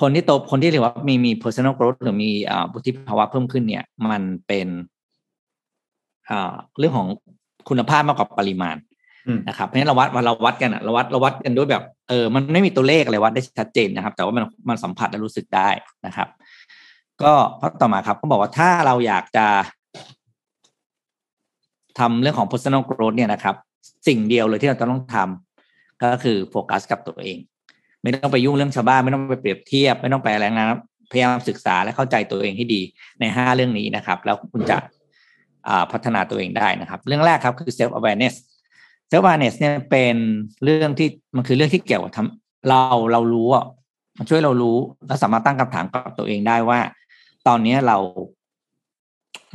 คนที่โตคนที่เรียกว่ามีมี personal growth หรือมีอ่าบุธิภาวะเพิ่มขึ้นเนี่ย มันเป็นอ่าเรื่องของคุณภาพมากกว่าปริมาณนะครับเพราะฉะนั้นเราวัดวันเราวัดกันอะเราวัดเราวัดกันด้วยแบบเออมันไม่มีตัวเลขอะไรวัดได้ชัดเจนนะครับ แต่ว่ามันมันสัมผัสและรู้สึกได้นะครับ ก็พต่อมาครับเขาบอกว่าถ้าเราอยากจะทำเรื่องของ personal growth เนี่ยนะครับ สิ่งเดียวเลยที่เราต้องทำก็คือโฟกัสกับตัวเอง ไม่ต้องไปยุ่งเรื่องชาวบ้านไม่ต้องไปเปรียบเทียบ ไม่ต้องไปอะไรนะพยายามศึกษาและเข้าใจตัวเองให้ดีในห้าเรื่องนี้นะครับ แล้วคุณจะพัฒนาตัวเองได้นะครับ เรื่องแรกครับคือ self awareness เซลฟ์วาเนสเนี่ยเป็นเรื่องที่มันคือเรื่องที่เกี่ยวกับทำเราเรารู้อะมันช่วยเรารู้และสามารถตั้งคำถามกับตัวเองได้ว่า ตอนนี้เรา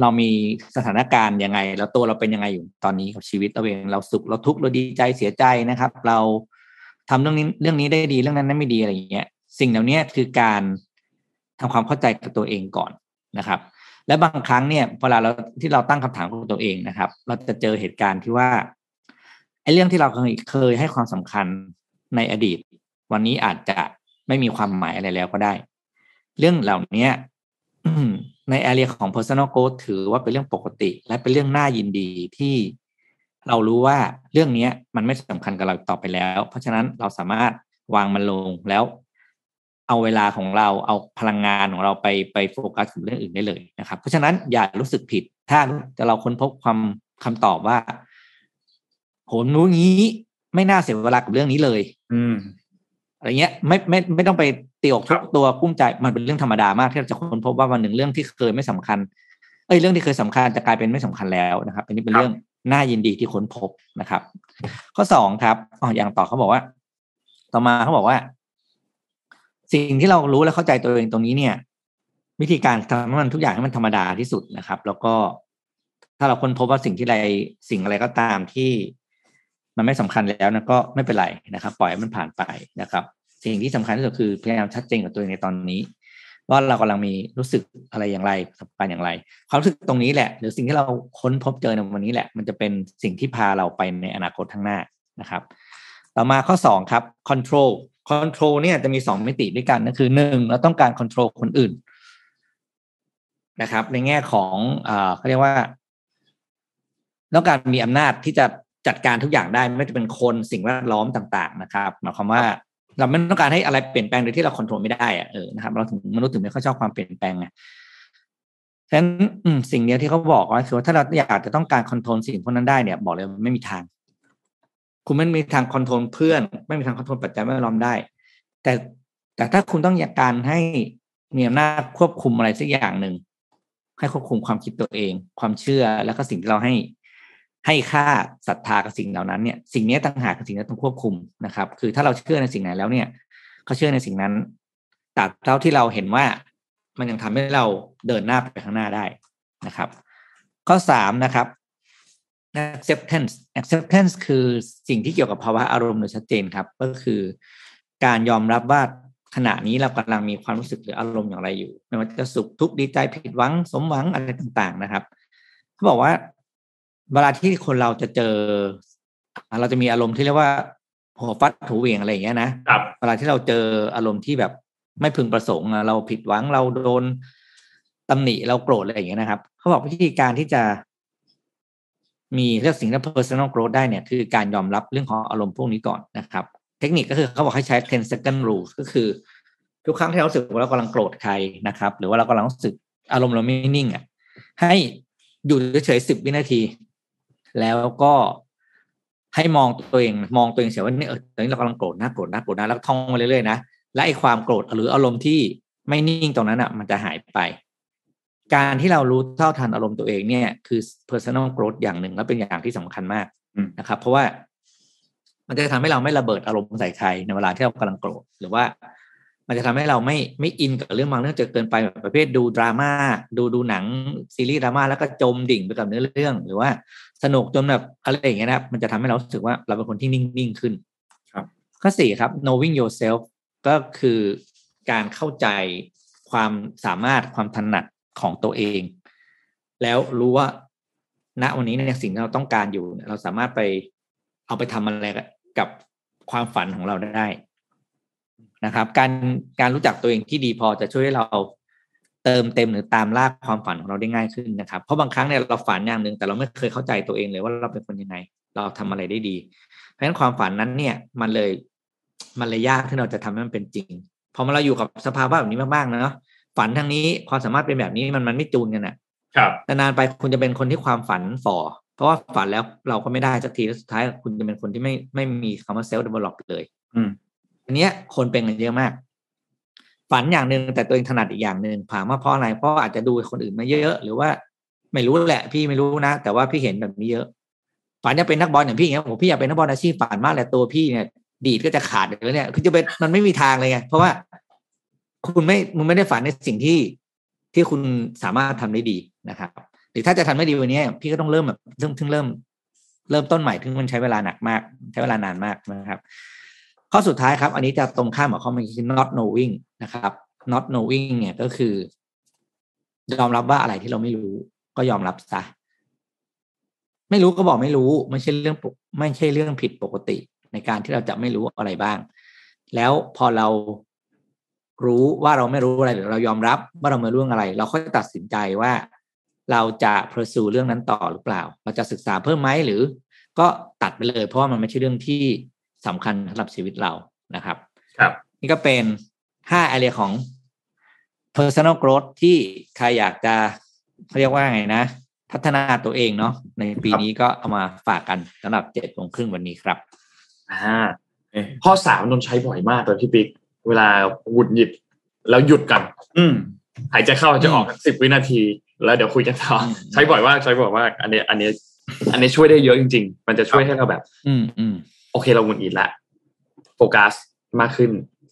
เรามีสถานการณ์ยังไง แล้วตัวเราเป็นยังไงอยู่ตอนนี้กับชีวิตเราเองเราสุขเราทุกข์เราดีใจเสียใจนะครับ เราทำเรื่องนี้เรื่องนี้ได้ดีเรื่องนั้นไม่ดีอะไรอย่างเงี้ย สิ่งเหล่านี้คือการทำความเข้าใจกับตัวเองก่อนนะครับ และบางครั้งเนี่ยเวลาเราที่เราตั้งคำถามกับตัวเองนะครับ เราจะเจอเหตุการณ์ที่ว่าไอ้เรื่องที่เราเคยเคยให้ความสำคัญในอดีต วันนี้อาจจะไม่มีความหมายอะไรแล้วก็ได้ เรื่องเหล่านี้ ในแอเรียของ personal growth ถือว่าเป็นเรื่องปกติ และเป็นเรื่องน่ายินดีที่เรารู้ว่าเรื่องนี้มันไม่สำคัญกับเราต่อไปแล้ว เพราะฉะนั้นเราสามารถวางมันลงแล้ว เอาเวลาของเราเอาพลังงานของเราไปไปโฟกัสกับเรื่องอื่นได้เลยนะครับ เพราะฉะนั้นอย่ารู้สึกผิด ถ้าเราค้นพบความคำตอบว่าโหนู้งี้ไม่น่าเสียเวลากับเรื่องนี้เลย อืมอะไรเงี้ย ไม่ไม่ไม่ต้องไป ตีอกทุกตัวกุ้มใจมันเป็นเรื่องธรรมดามากที่เราจะค้นพบว่าวันหนึ่งเรื่องที่เคยไม่สำคัญ เอ้ยเรื่องที่เคยสำคัญจะกลายเป็นไม่สำคัญแล้วนะครับ อันนี้เป็นเรื่องน่ายินดีที่ค้นพบนะครับ ข้อสองครับอ๋ออย่างต่อเขาบอกว่า ต่อมาเขาบอกว่า สิ่งที่เรารู้และเข้าใจตัวเองตรงนี้เนี่ย วิธีการทำให้มันทุกอย่างให้มันธรรมดาที่สุดนะครับ แล้วก็ถ้าเราค้นพบว่าสิ่งที่ใดสิ่งอะไรก็ตามที่มันไม่สำคัญแล้วนะก็ไม่เป็นไรนะครับ ปล่อยมันผ่านไปนะครับ สิ่งที่สำคัญที่สุดคือพยายามชัดเจนกับตัวเองในตอนนี้ ว่าเรากำลังมีรู้สึกอะไรอย่างไรสำคัญอย่างไร ความรู้สึกตรงนี้แหละ หรือสิ่งที่เราค้นพบเจอในวันนี้แหละ มันจะเป็นสิ่งที่พาเราไปในอนาคตข้างหน้านะครับ ต่อมาข้อสองครับ control control เนี่ยจะมีสองมิติด้วยกันนั่นคือหนึ่งเราต้องการ control คนอื่นนะครับ ในแง่ของอ่าเขาเรียกว่าต้องการมีอำนาจที่จะจัดการทุกอย่างได้ไม่ว่าจะเป็นคนสิ่งแวดล้อมต่าง ๆ นะครับหมายความว่า เราไม่ต้องการให้อะไรเปลี่ยนแปลงโดยที่เราควบคุมไม่ได้อะเออนะครับเราถึงมนุษย์ถึงไม่ค่อยชอบความเปลี่ยนแปลงไงฉะนั้นสิ่งเดียวที่เขาบอกว่าคือว่าถ้าเราอยากจะต้องการควบคุมสิ่งพวกนั้นได้เนี่ยบอกเลยไม่มีทาง คุณไม่มีทางคอนโทรลเพื่อน ไม่มีทางคอนโทรลปัจจัยแวดล้อมได้ แต่แต่ถ้าคุณต้องอยากการให้มีอำนาจควบคุมอะไรสักอย่างหนึ่งให้ควบคุมความคิดตัวเอง ความเชื่อแล้วก็สิ่งที่เราให้ ให้ค่าศรัทธากับสิ่งเหล่านั้นเนี่ยสิ่งนี้ต่างหากสิ่งที่ต้องควบคุมนะครับ คือถ้าเราเชื่อในสิ่งไหนแล้วเนี่ยเขาเชื่อในสิ่งนั้นตราบเท่าที่เราเห็นว่ามันยังทำให้เราเดินหน้าไปข้างหน้าได้นะครับ ข้อสามนะครับ acceptance acceptance คือสิ่งที่เกี่ยวกับภาวะอารมณ์โดยชัดเจนครับ ก็คือ การยอมรับว่าขณะนี้เรากำลังมีความรู้สึกหรืออารมณ์อย่างไรอยู่ไม่ว่าจะสุขทุกข์ดีใจผิดหวัง สมหวังอะไรต่างๆนะครับเขาบอกว่า เวลาที่คนเราจะเจอ เราจะมีอารมณ์ที่เรียกว่าหัวฟัดถูเหวี่ยงอะไรอย่างเงี้ยนะครับเวลาที่เราเจออารมณ์ที่แบบไม่พึงประสงค์อะเราผิดหวังเราโดนตำหนิเราโกรธอะไรอย่างเงี้ยนะครับ เขาบอกวิธีการที่จะมีเรื่องสิ่งที่ personal growth ได้เนี่ยคือการยอมรับเรื่องของอารมณ์พวกนี้ก่อนนะครับ เทคนิคก็คือเขาบอกให้ใช้10 second rule ก็คือ ทุกครั้งที่เรารู้สึกว่าเรากำลังโกรธใครนะครับ หรือว่าเรากำลังรู้สึกอารมณ์เราไม่นิ่งอะให้อยู่เฉยๆสิบวินาที แล้วก็ให้มองตัวเองมองตัวเองเสียว่าเนี่ยเออตอนนี้เรากำลังโกรธนะโกรธนะโกรธนะแล้วท่องมาเรื่อยๆนะและไอ้ความโกรธหรืออารมณ์ที่ไม่นิ่งตรงนั้นอะ มันจะหายไป การที่เรารู้เท่าทันอารมณ์ตัวเองเนี่ย คือ personal growth อย่างหนึ่งและเป็นอย่างที่สำคัญมากนะครับ เพราะว่ามันจะทำให้เราไม่ระเบิดอารมณ์ใส่ใครในเวลาที่เรากำลังโกรธหรือว่า มันจะทำให้เราไม่ไม่อินกับเรื่องบางเรื่องจนเกินไปแบบประเภทดูดราม่าดูดูหนังซีรีส์ดราม่าแล้วก็จมดิ่งไปกับเนื้อเรื่อง หรือว่าสนุกจนแบบอะไรอย่างเงี้ยนะมันจะทำให้เรารู้สึกว่าเราเป็นคนที่นิ่งๆขึ้น ครับข้อสี่ครับ knowing yourself ก็คือการเข้าใจความสามารถความถนัดของตัวเอง แล้วรู้ว่าณวันนี้เนี่ยสิ่งที่เราต้องการอยู่ เราสามารถไปเอาไปทำอะไรกับความฝันของเราได้ นะครับ การการรู้จักตัวเองที่ดีพอจะช่วยให้เราเติมเต็มหรือตามล่าความฝันของเราได้ง่ายขึ้นนะครับ เพราะบางครั้งเนี่ยเราฝันอย่างหนึ่งแต่เราไม่เคยเข้าใจตัวเองเลยว่าเราเป็นคนยังไง เราทำอะไรได้ดี เพราะฉะนั้นความฝันนั้นเนี่ยมันเลยมันเลยยากที่เราจะทำให้มันเป็นจริงพอมาเราอยู่กับสภาวะแบบนี้มากๆเนาะฝันทางนี้ความสามารถเป็นแบบนี้มันมันไม่จูนกันอะครับนานๆไปคุณจะเป็นคนที่ความฝันฝ่อเพราะว่าฝันแล้วเราก็ไม่ได้สักทีแล้วสุดท้ายคุณจะเป็นคนที่ไม่ไม่มีคำว่าเซลล์เดเวลลอปเลย อืม อันเนี้ยคนเป็นกันเยอะมาก ฝันอย่างหนึ่งแต่ตัวเองถนัดอีกอย่างหนึ่งถามว่าเพราะอะไรเพราะอาจจะดูคนอื่นมาเยอะ หรือว่าไม่รู้แหละ พี่ไม่รู้นะ แต่ว่าพี่เห็นแบบนี้เยอะฝันจะเป็นนักบอลอย่างพี่เงี้ยผมพี่อยากเป็นนักบอลอาชีพฝันมากแหละตัวพี่เนี่ย ดีดก็จะขาดเลยเนี่ยคือจะเป็นมันไม่มีทางเลยไงเพราะว่าคุณไม่คุณไม่ได้ฝันในสิ่งที่ที่คุณสามารถทำได้ดีนะครับ หรือถ้าจะทำไม่ดีวันนี้พี่ก็ต้องเริ่มแบบเริ่มถึงเริ่ม เริ่มต้นใหม่ถึงมันใช้เวลาหนักมาก ใช้เวลานานมากนะครับ ข้อสุดท้ายครับ อันนี้จะตรงข้ามกับข้อเมื่อกี้คือ not knowing นะครับ not knowing เนี่ยก็คือ ยอมรับว่าอะไรที่เราไม่รู้ ก็ยอมรับซะไม่รู้ก็บอกไม่รู้ ไม่ใช่เรื่องไม่ใช่เรื่องผิดปกติ ในการที่เราจะไม่รู้อะไรบ้าง แล้วพอเรารู้ว่าเราไม่รู้อะไรหรือเรายอมรับว่าเราไม่รู้อะไร เราค่อยตัดสินใจว่า เราจะ pursue เรื่องนั้นต่อหรือเปล่า เราจะศึกษาเพิ่มไหมหรือ ก็ตัดไปเลย เพราะว่ามันไม่ใช่เรื่องที่ สำคัญสำหรับชีวิตเรานะครับ ครับ นี่ก็เป็นห้า area ของ personal growth ที่ใครอยากจะเขาเรียกว่าไงนะ พัฒนาตัวเองเนาะในปีนี้ก็เอามาฝากกันสำหรับเจ็ดโมงครึ่งวันนี้ครับอ่าข้อสามนนใช้บ่อยมากเลยพี่ปิ๊กเวลาหงุดหงิดแล้วหยุดกัน อืมหายใจเข้าหายใจออกสิบวินาที แล้วเดี๋ยวคุยกันต่ออมใช้บ่อยมากใช้บ่อยมากอันนี้ อันนี้ อันนี้ช่วยได้เยอะจริง ๆ มันจะช่วยให้เราแบบ อืมอืม โอเคเราหงุดหงิดละโฟกัสมากขึ้น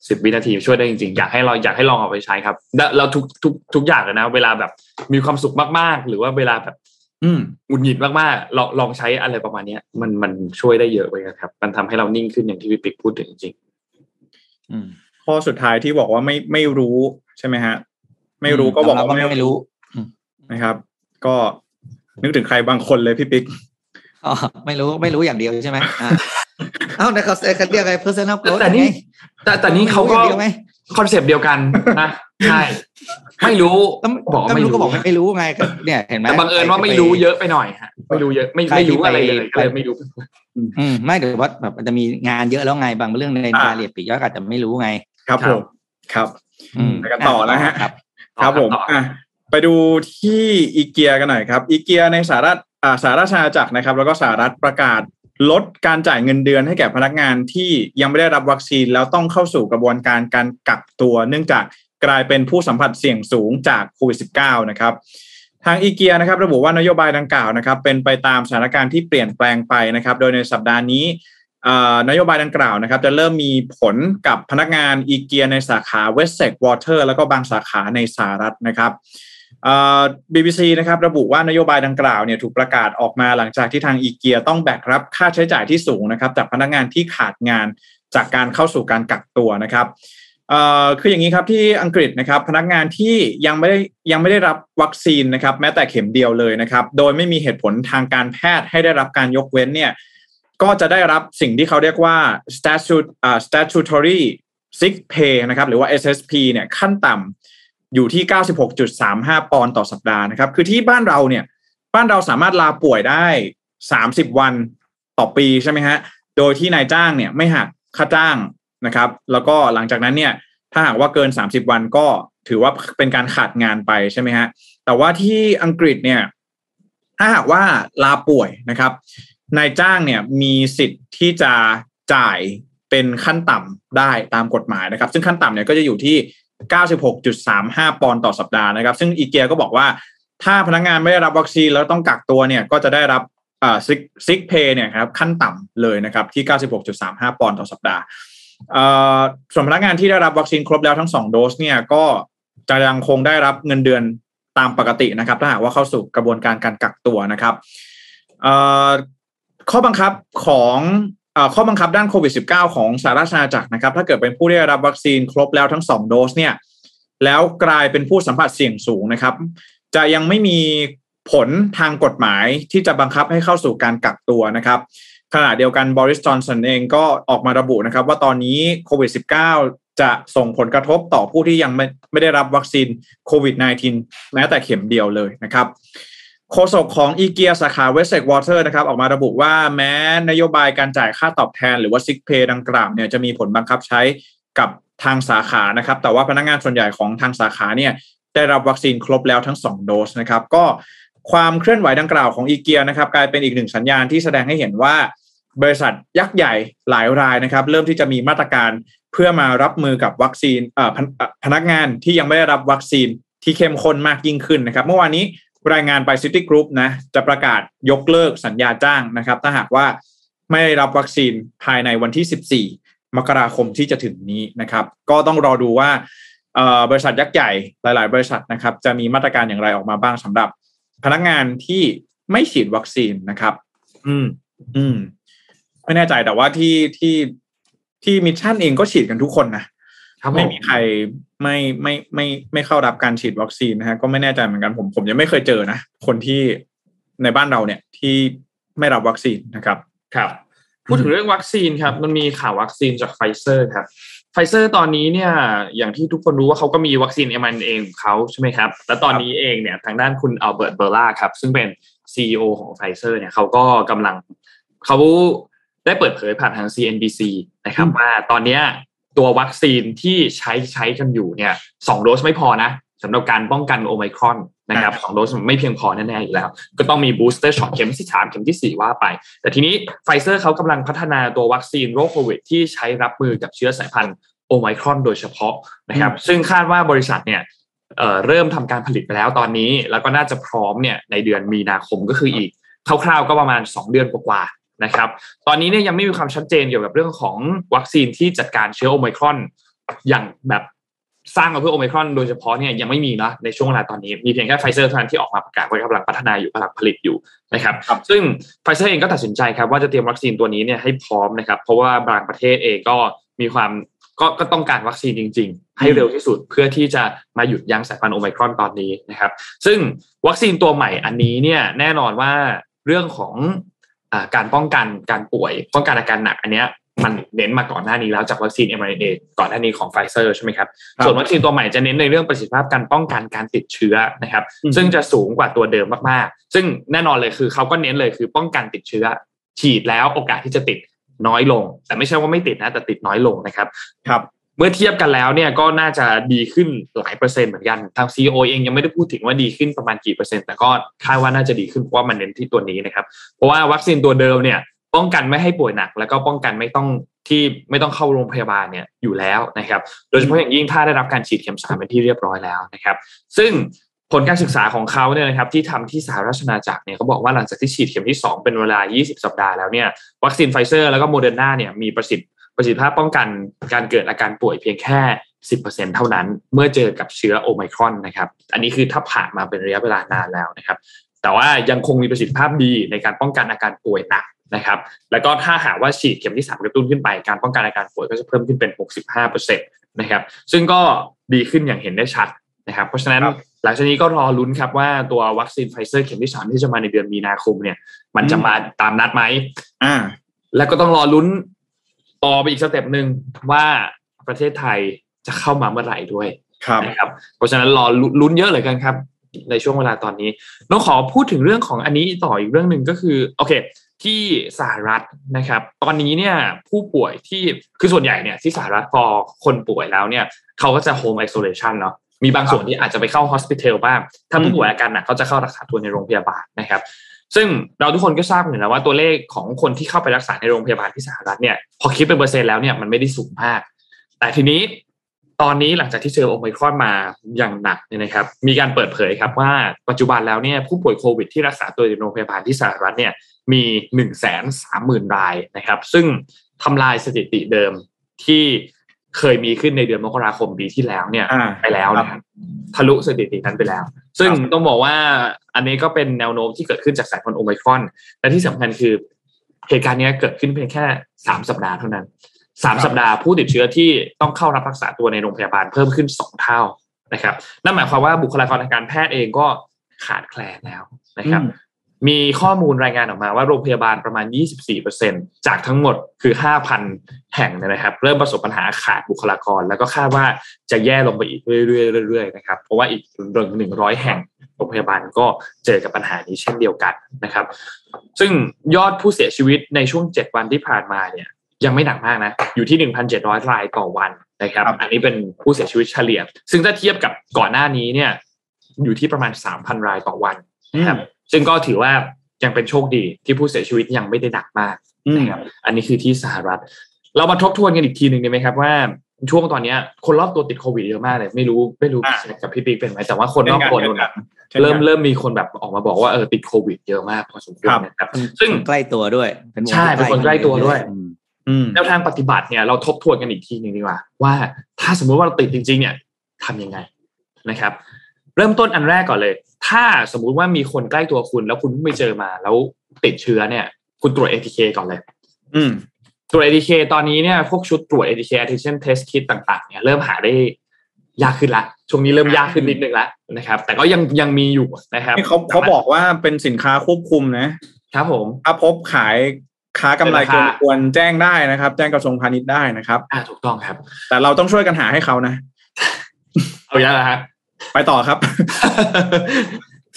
สิบวินาทีช่วยได้จริงๆ อยากให้เราอยากให้ลองเอาไปใช้ครับแล้วเราทุกทุกทุกอย่างเลยนะ เวลาแบบมีความสุขมากๆ หรือว่าเวลาแบบ อืมหงุดหงิดมากๆลองลองใช้อะไรประมาณเนี้ย มันมันช่วยได้เยอะเลยครับ มันทำให้เรานิ่งขึ้นอย่างที่พี่ปิ๊กพูดถึงจริงอืมข้อสุดท้ายที่บอกว่าไม่ไม่รู้ใช่ไหมฮะ ไม่รู้ก็บอกยมว่าไม่รู้นะครับ ก็นึกถึงใครบางคนเลยพี่ปิ๊กอ๋อไม่รู้ไม่รู้อย่างเดียวใช่ไหมอ่า เอ้าในเขาเขาเรียกอะไร personal ๆ growth แต่นี่ไงแต่แต่นี่เขาก็ไม่รู้อย่างเดียวไงคอนเซปต์เดียวกันนะใช่ไม่รู้ก็บอกว่าก็ไม่ไม่รู้รู้ก็บอกไม่รู้ไงก็เนี่ยเห็นไหมแต่บังเอิญว่าไม่รู้เยอะไปหน่อยฮะไม่รู้เยอะไม่ใครไม่รู้ที่ไปอะไรเลยก็เลยไม่รู้อืมไม่เดี๋ยวว่าแบบมันจะมีงานเยอะแล้วไงบางเรื่องในอ่ารายละเอียดปลีกย่อยอาจจะไม่รู้ไง ครับครัผบมครับอืมไปกันต่อนะฮะครับครับผมต่ออะไปดูที่อีเกียกันหน่อยครับอีเกียในสหรัฐอ่าสหราชอาณาจักรนะครับ แล้วก็สหรัฐประกาศ ลดการจ่ายเงินเดือนให้แก่พนักงานที่ยังไม่ได้รับวัคซีนแล้วต้องเข้าสู่กระบวนการการกักตัว เนื่องจากกลายเป็นผู้สัมผัสเสี่ยงสูงจากโควิด -19 นะครับทางอิเกียนะครับระบุว่านโยบายดังกล่าวนะครับเป็นไปตามสถานการณ์ที่เปลี่ยนแปลงไปนะครับ โดยในสัปดาห์นี้นโยบายดังกล่าวนะครับ จะเริ่มมีผลกับพนักงานอิเกียในสาขา Wessex Water แล้วก็บางสาขาในสหรัฐนะครับ บีบีซีนะครับระบุว่านโยบายดังกล่าวเนี่ยถูกประกาศออกมาหลังจากที่ทางอิเกียต้องแบกรับค่าใช้จ่ายที่สูงนะครับจากพนักงานที่ขาดงานจากการเข้าสู่การกักตัวนะครับคืออย่างนี้ครับที่อังกฤษนะครับพนักงานที่ยังไม่ได้ยังไม่ได้รับวัคซีนนะครับแม้แต่เข็มเดียวเลยนะครับโดยไม่มีเหตุผลทางการแพทย์ให้ได้รับการยกเว้นเนี่ยก็จะได้รับสิ่งที่เขาเรียกว่า statute uh, statutory sick pay นะครับหรือว่า SSP เนี่ยขั้นต่ำ อยู่ที่ 96.35 ปอนด์ต่อสัปดาห์นะครับ คือที่บ้านเราเนี่ย บ้านเราสามารถลาป่วยได้ 30 วันต่อปีใช่ไหมฮะ โดยที่นายจ้างเนี่ยไม่หักค่าจ้างนะครับ แล้วก็หลังจากนั้นเนี่ย ถ้าหากว่าเกิน 30 วันก็ถือว่าเป็นการขาดงานไปใช่ไหมฮะ แต่ว่าที่อังกฤษเนี่ย ถ้าหากว่าลาป่วยนะครับ นายจ้างเนี่ยมีสิทธิ์ที่จะจ่ายเป็นขั้นต่ำได้ตามกฎหมายนะครับ ซึ่งขั้นต่ำเนี่ยก็จะอยู่ที่ 96.35 ปอนด์ต่อสัปดาห์นะครับ ซึ่งอีเกียก็บอกว่า ถ้าพนักงงานไม่ได้รับวัคซีนแล้วต้องกักตัวเนี่ยก็จะได้รับsick sick pay เนี่ยครับขั้นต่ำเลยนะครับที่ 96.35 ปอนด์ต่อสัปดาห์ส่วนพนักงานที่ได้รับวัคซีนครบแล้วทั้ง 2 โดสเนี่ยก็จะยังคงได้รับเงินเดือนตามปกตินะครับ ถ้าหากว่าเข้าสู่กระบวนการการกักตัวนะครับข้อบังคับของ ข้อบังคับด้านโควิด -19 ของสหราชอาณาจักรนะครับ ถ้าเกิดเป็นผู้ได้รับวัคซีนครบแล้วทั้ง 2 โดสเนี่ยแล้วกลายเป็นผู้สัมผัสเสี่ยงสูงนะครับ จะยังไม่มีผลทางกฎหมายที่จะบังคับให้เข้าสู่การกักตัวนะครับ ขณะเดียวกันบอริสจอห์นสันเองก็ออกมาระบุนะครับ ว่าตอนนี้โควิด -19 จะส่งผลกระทบต่อผู้ที่ยังไม่ไม่ได้รับวัคซีนโควิด -19 แม้แต่เข็มเดียวเลยนะครับ โฆษกของอิเกียสาขา Wessex Water นะครับออกมาระบุว่าแม้นโยบายการจ่ายค่าตอบแทนหรือว่า sick pay ดังกล่าวเนี่ยจะมีผลบังคับใช้กับทางสาขานะครับ แต่ว่าพนักงานส่วนใหญ่ของทางสาขาเนี่ยได้รับวัคซีนครบแล้วทั้ง 2 โดสนะครับ ก็ความเคลื่อนไหวดังกล่าวของอิเกียนะครับ กลายเป็นอีกหนึ่งสัญญาณที่แสดงให้เห็นว่า บริษัทยักษ์ใหญ่หลายรายนะครับ เริ่มที่จะมีมาตรการเพื่อมารับมือกับวัคซีนพนักงานที่ยังไม่ได้รับวัคซีนที่เข้มข้นมากยิ่งขึ้นนะครับ เมื่อวานนี้ รายงานไป Citigroup นะจะประกาศยกเลิกสัญญาจ้างนะครับ ถ้าหากว่าไม่ได้รับวัคซีนภายในวันที่ 14 มกราคมที่จะถึงนี้นะครับ ก็ต้องรอดูว่าบริษัทยักษ์ใหญ่หลาย ๆ บริษัทนะครับ จะมีมาตรการอย่างไรออกมาบ้างสำหรับ พนักงานที่ไม่ฉีดวัคซีนนะครับ อืม อืมไม่แน่ใจแต่ว่าที่ที่ที่มิชชั่นเองก็ฉีดกันทุกคนนะไม่มีใคร ไม่ไม่ไม่ไม่เข้ารับการฉีดวัคซีนนะฮะก็ไม่แน่ใจเหมือนกันผมผมยังไม่เคยเจอนะ คนที่ในบ้านเราเนี่ยที่ไม่รับวัคซีนนะครับครับ พูดถึงเรื่องวัคซีนครับ มันมีข่าววัคซีนจากไฟเซอร์ครับไฟเซอร์ตอนนี้เนี่ยอย่างที่ทุกคนรู้ว่าเขาก็มีวัคซีน mRNA ของเขาใช่ไหมครับ และตอนนี้เองเนี่ยทางด้านคุณอัลเบิร์ตเบอร์ลาครับ ซึ่งเป็น CEO ของไฟเซอร์เนี่ยเขาก็กำลังเขาได้เปิดเผยผ่านทาง CNBC นะครับว่าตอนนี้ ตัววัคซีนที่ใช้ใช้กันอยู่เนี่ยสองโดสไม่พอนะสำหรับการป้องกันโอไมครอนนะครับสองโดสไม่เพียงพอแน่ๆอีกแล้ว ก็ต้องมี booster shot เข็มที่สามเข็มที่สี่ว่าไป แต่ทีนี้ไฟเซอร์เขากำลังพัฒนาตัววัคซีนโรคโควิด ที่ใช้รับมือกับเชื้อสายพันธุ์โอไมครอนโดยเฉพาะนะครับ ซึ่งคาดว่าบริษัทเนี่ยเริ่มทำการผลิตไปแล้วตอนนี้ แล้วก็น่าจะพร้อมเนี่ยในเดือนมีนาคมก็คืออีกคร่าวๆก็ประมาณ 2 เดือนกว่า นะครับ ตอนนี้เนี่ยยังไม่มีความชัดเจนเกี่ยวกับเรื่องของวัคซีนที่จัดการเชื้อโอไมครอน อย่างแบบสร้างมาเพื่อโอมครอนโดยเฉพาะเนี่ยยังไม่มีนะในช่วงเวลาตอนนี้ มีเพียงแค่ไฟเซอร์เท่านั้นที่ออกมาประกาศว่ากำลังพัฒนาอยู่กำลังผลิตอยู่นะครับรบซึ่งไฟเซอร์เองก็ตัดสินใจครับว่าจะเตรียมวัคซีนตัวนี้เนี่ยให้พร้อมนะครับ เพราะว่าบางประเทศเองก็มีความก็ก็ต้องการวัคซีนจริง ๆ ให้เร็วที่สุดเพื่อที่จะมาหยุดยั้งสายพันธุ์โอไมครอนตอนนี้นะครับ ซึ่งวัคซีนตัวใหม่อันนี้เนี่ยแน่นอนว่าเรื่องของอ การป้องกันการป่วย ป้องกันอาการหนักอันเนี้ยมันเน้นมาก่อนหน้านี้แล้วจากวัคซีน mRNA ก่อนหน้านี้ของไฟเซอร์ใช่ไหมครับ ส่วนวัคซีนตัวใหม่จะเน้นในเรื่องประสิทธิภาพการป้องกันการติดเชื้อนะครับ ซึ่งจะสูงกว่าตัวเดิมมากๆ ซึ่งแน่นอนเลยคือเขาก็เน้นเลยคือป้องกันติดเชื้อ ฉีดแล้วโอกาสที่จะติดน้อยลง แต่ไม่ใช่ว่าไม่ติดนะแต่ติดน้อยลงนะครับ ครับ เมื่อเทียบกันแล้วเนี่ยก็น่าจะดีขึ้นหลายเปอร์เซ็นต์เหมือนกันทางซีอเองยังไม่ได้พูดถึงว่าดีขึ้นประมาณกี่เปอร์เซ็นต์แต่ก็คาดว่าน่าจะดีขึ้นเพราะว่ามันเน้นที่ตัวนี้นะครับ เพราะว่าวัคซีนตัวเดิมเนี่ยป้องกันไม่ให้ป่วยหนัก แล้วก็ป้องกันไม่ต้องที่ไม่ต้องเข้าโรงพยาบาลเนี่ยอยู่แล้วนะครับ โดยเฉพาะอย่างยิ่งถ้าได้รับการฉีดเข็มสามเป็นที่เรียบร้อยแล้วนะครับ ซึ่งผลการศึกษาของเขาเนี่ยนะครับที่ทำที่สหราชอาณาจักรเนี่ยเขาบอกว่าหลังจากที่ฉีดเข็มที่ 2 เป็นเวลา 20 สัปดาห์แล้วเนี่ยวัคซีนไฟเซอร์แล้วก็โมเดอร์นาเนี่ยมีประสิทธิ ประสิทธิภาพป้องกันการเกิดอาการป่วยเพียงแค่ 10%เท่านั้น เมื่อเจอกับเชื้อโอไมครอนนะครับ อันนี้คือถ้าผ่านมาเป็นระยะเวลานานแล้วนะครับ แต่ว่ายังคงมีประสิทธิภาพดีในการป้องกันอาการป่วยหนักนะครับ แล้วก็ถ้าหากว่าฉีดเข็มที่3กระตุ้นขึ้นไป การป้องกันอาการป่วยก็จะเพิ่มขึ้นเป็น 65%นะครับ ซึ่งก็ดีขึ้นอย่างเห็นได้ชัดนะครับ เพราะฉะนั้นครับหลังจากนี้ก็รอลุ้นครับว่าตัววัคซีนไฟเซอร์เข็มที่3ที่จะมาในเดือนมีนาคมเนี่ย มันจะมาตามนัดไหมอ่า แล้วก็ต้องรอลุ้น ต่อไปอีก step หนึ่งว่าประเทศไทยจะเข้ามาเมื่อไหร่ด้วยครับนะครับ เพราะฉะนั้นรอลุ้นเยอะเลยกันครับ ในช่วงเวลาตอนนี้น้องขอพูดถึงเรื่องของอันนี้ต่ออีกเรื่องหนึ่งก็คือโอเค ที่สหรัฐนะครับ ตอนนี้เนี่ยผู้ป่วยที่คือส่วนใหญ่เนี่ยที่สหรัฐพอคนป่วยแล้วเนี่ยเขาก็จะ home isolation เนาะมีบางส่วนที่อาจจะไปเข้า hospital บ้าง ถ้าผู้ป่วยอาการหนักเขาจะเข้ารักษาตัวในโรงพยาบาลนะครับ ซึ่งเราทุกคนก็ทราบอยู่แล้วว่าตัวเลขของคนที่เข้าไปรักษาในโรงพยาบาลที่สหรัฐเนี่ยพอคิดเป็นเปอร์เซ็นต์แล้วเนี่ยมันไม่ได้สูงมาก แต่ทีนี้ตอนนี้หลังจากที่เจอโอไมครอนมาอย่างหนักเนี่ยนะครับ มีการเปิดเผยครับว่าปัจจุบันแล้วเนี่ยผู้ป่วยโควิดที่รักษาตัวในโรงพยาบาลที่สหรัฐเนี่ยมีหนึ่งแสนสามหมื่นรายนะครับ ซึ่งทำลายสถิติเดิมที่ เคยมีขึ้นในเดือนมกราคมปีที่แล้วเนี่ยอ่าไปแล้วนะครับทะลุสถิตินั้นไปแล้ว ซึ่งต้องบอกว่าอันนี้ก็เป็นแนวโน้มที่เกิดขึ้นจากสายพันธุ์โอไมครอน และที่สำคัญคือเหตุการณ์เนี้ยเกิดขึ้นเพียงแค่สามสัปดาห์เท่านั้นสามสัปดาห์ผู้ติดเชื้อที่ต้องเข้ารับรักษาตัวในโรงพยาบาลเพิ่มขึ้นสองเท่านะครับนั่นหมายความว่าบุคลากรทางการแพทย์เองก็ขาดแคลนแล้วนะครับอื มมีข้อมูลรายงานออกมาว่าโรงพยาบาลประมาณ 24%จากทั้งหมดคือ 5,000 แห่งเนยนะครับ เริ่มประสบปัญหาขาดบุคลากร แล้วก็คาดว่าจะแย่ลงไปอีกเรื่อยๆเรื่อยๆนะครับเพราะว่าอีกเรื่องหนึ่งร้อยแห่งโรงพยาบาลก็เจอกับปัญหานี้เช่นเดียวกันนะครับ ซึ่งยอดผู้เสียชีวิตในช่วง 7 วันที่ผ่านมาเนี่ยยังไม่หนักมากนะ อยู่ที่ 1,700 รายต่อวันนะครับครับอันนี้เป็นผู้เสียชีวิตเฉลี่ย ซึ่งถ้าเทียบกับก่อนหน้านี้เนี่ย อยู่ที่ประมาณ 3,000 รายต่อวันนะครับ ซึ่งก็ถือว่ายังเป็นโชคดีที่ผู้เสียชีวิตยังไม่ได้หนักมากอืมนะครับอันนี้คือที่สหรัฐ เรามาทบทวนกันอีกทีหนึ่งได้ไหมครับว่าช่วงตอนเนี้ยคนรอบตัวติดโควิดเยอะมากเลยไม่รู้ไม่รู้อ่ากับพี่ปิ๊กเป็นไหมแต่ว่าคนรอบตัวเช่นนกันช่นกันเริ่มเริ่มมีคนแบบออกมาบอกว่าเออติดโควิดเยอะมากพอสมควรครับนะครับ ซึ่ซึ่งงใกล้ตัวด้วยเป็นวงใช่เป็นคนใกล้ตัวด้วยอืมอืมแนวทางปฏิบัติเนี่ยเราทบทวนกันอีกทีหนึ่งดีกว่า ว่าถ้าสมมุติว่าเราติดจริง ๆ เนี่ยทำยังไงนะครับ เริ่มต้นอันแรกก่อนเลย ถ้าสมมุติว่ามีคนใกล้ตัวคุณ แล้วคุณเพิ่งไปเจอมา แล้วติดเชื้อเนี่ย คุณตรวจ ATK ก่อนเลย อืมตรวจ ATK ตอนนี้เนี่ยพวกชุดตรวจ ATK antigen test kit ต่างๆ เนี่ยเริ่มหาได้ยากขึ้นละช่วงนี้เริ่มยากขึ้นนิดนึงละนะครับ แต่ก็ยังยังมีอยู่นะครับนี่เขาเขาบอกว่าเป็นสินค้าควบคุมนะครับผมถ้าพบขายค้ากำไรเป็นเกิราคานควรแจ้งได้นะครับ แจ้งกระทรวงพาณิชย์ได้นะครับ อ่าถูกต้องครับ แต่เราต้องช่วยกันหาให้เขานะ เอาอย่างละฮะ ไปต่อครับ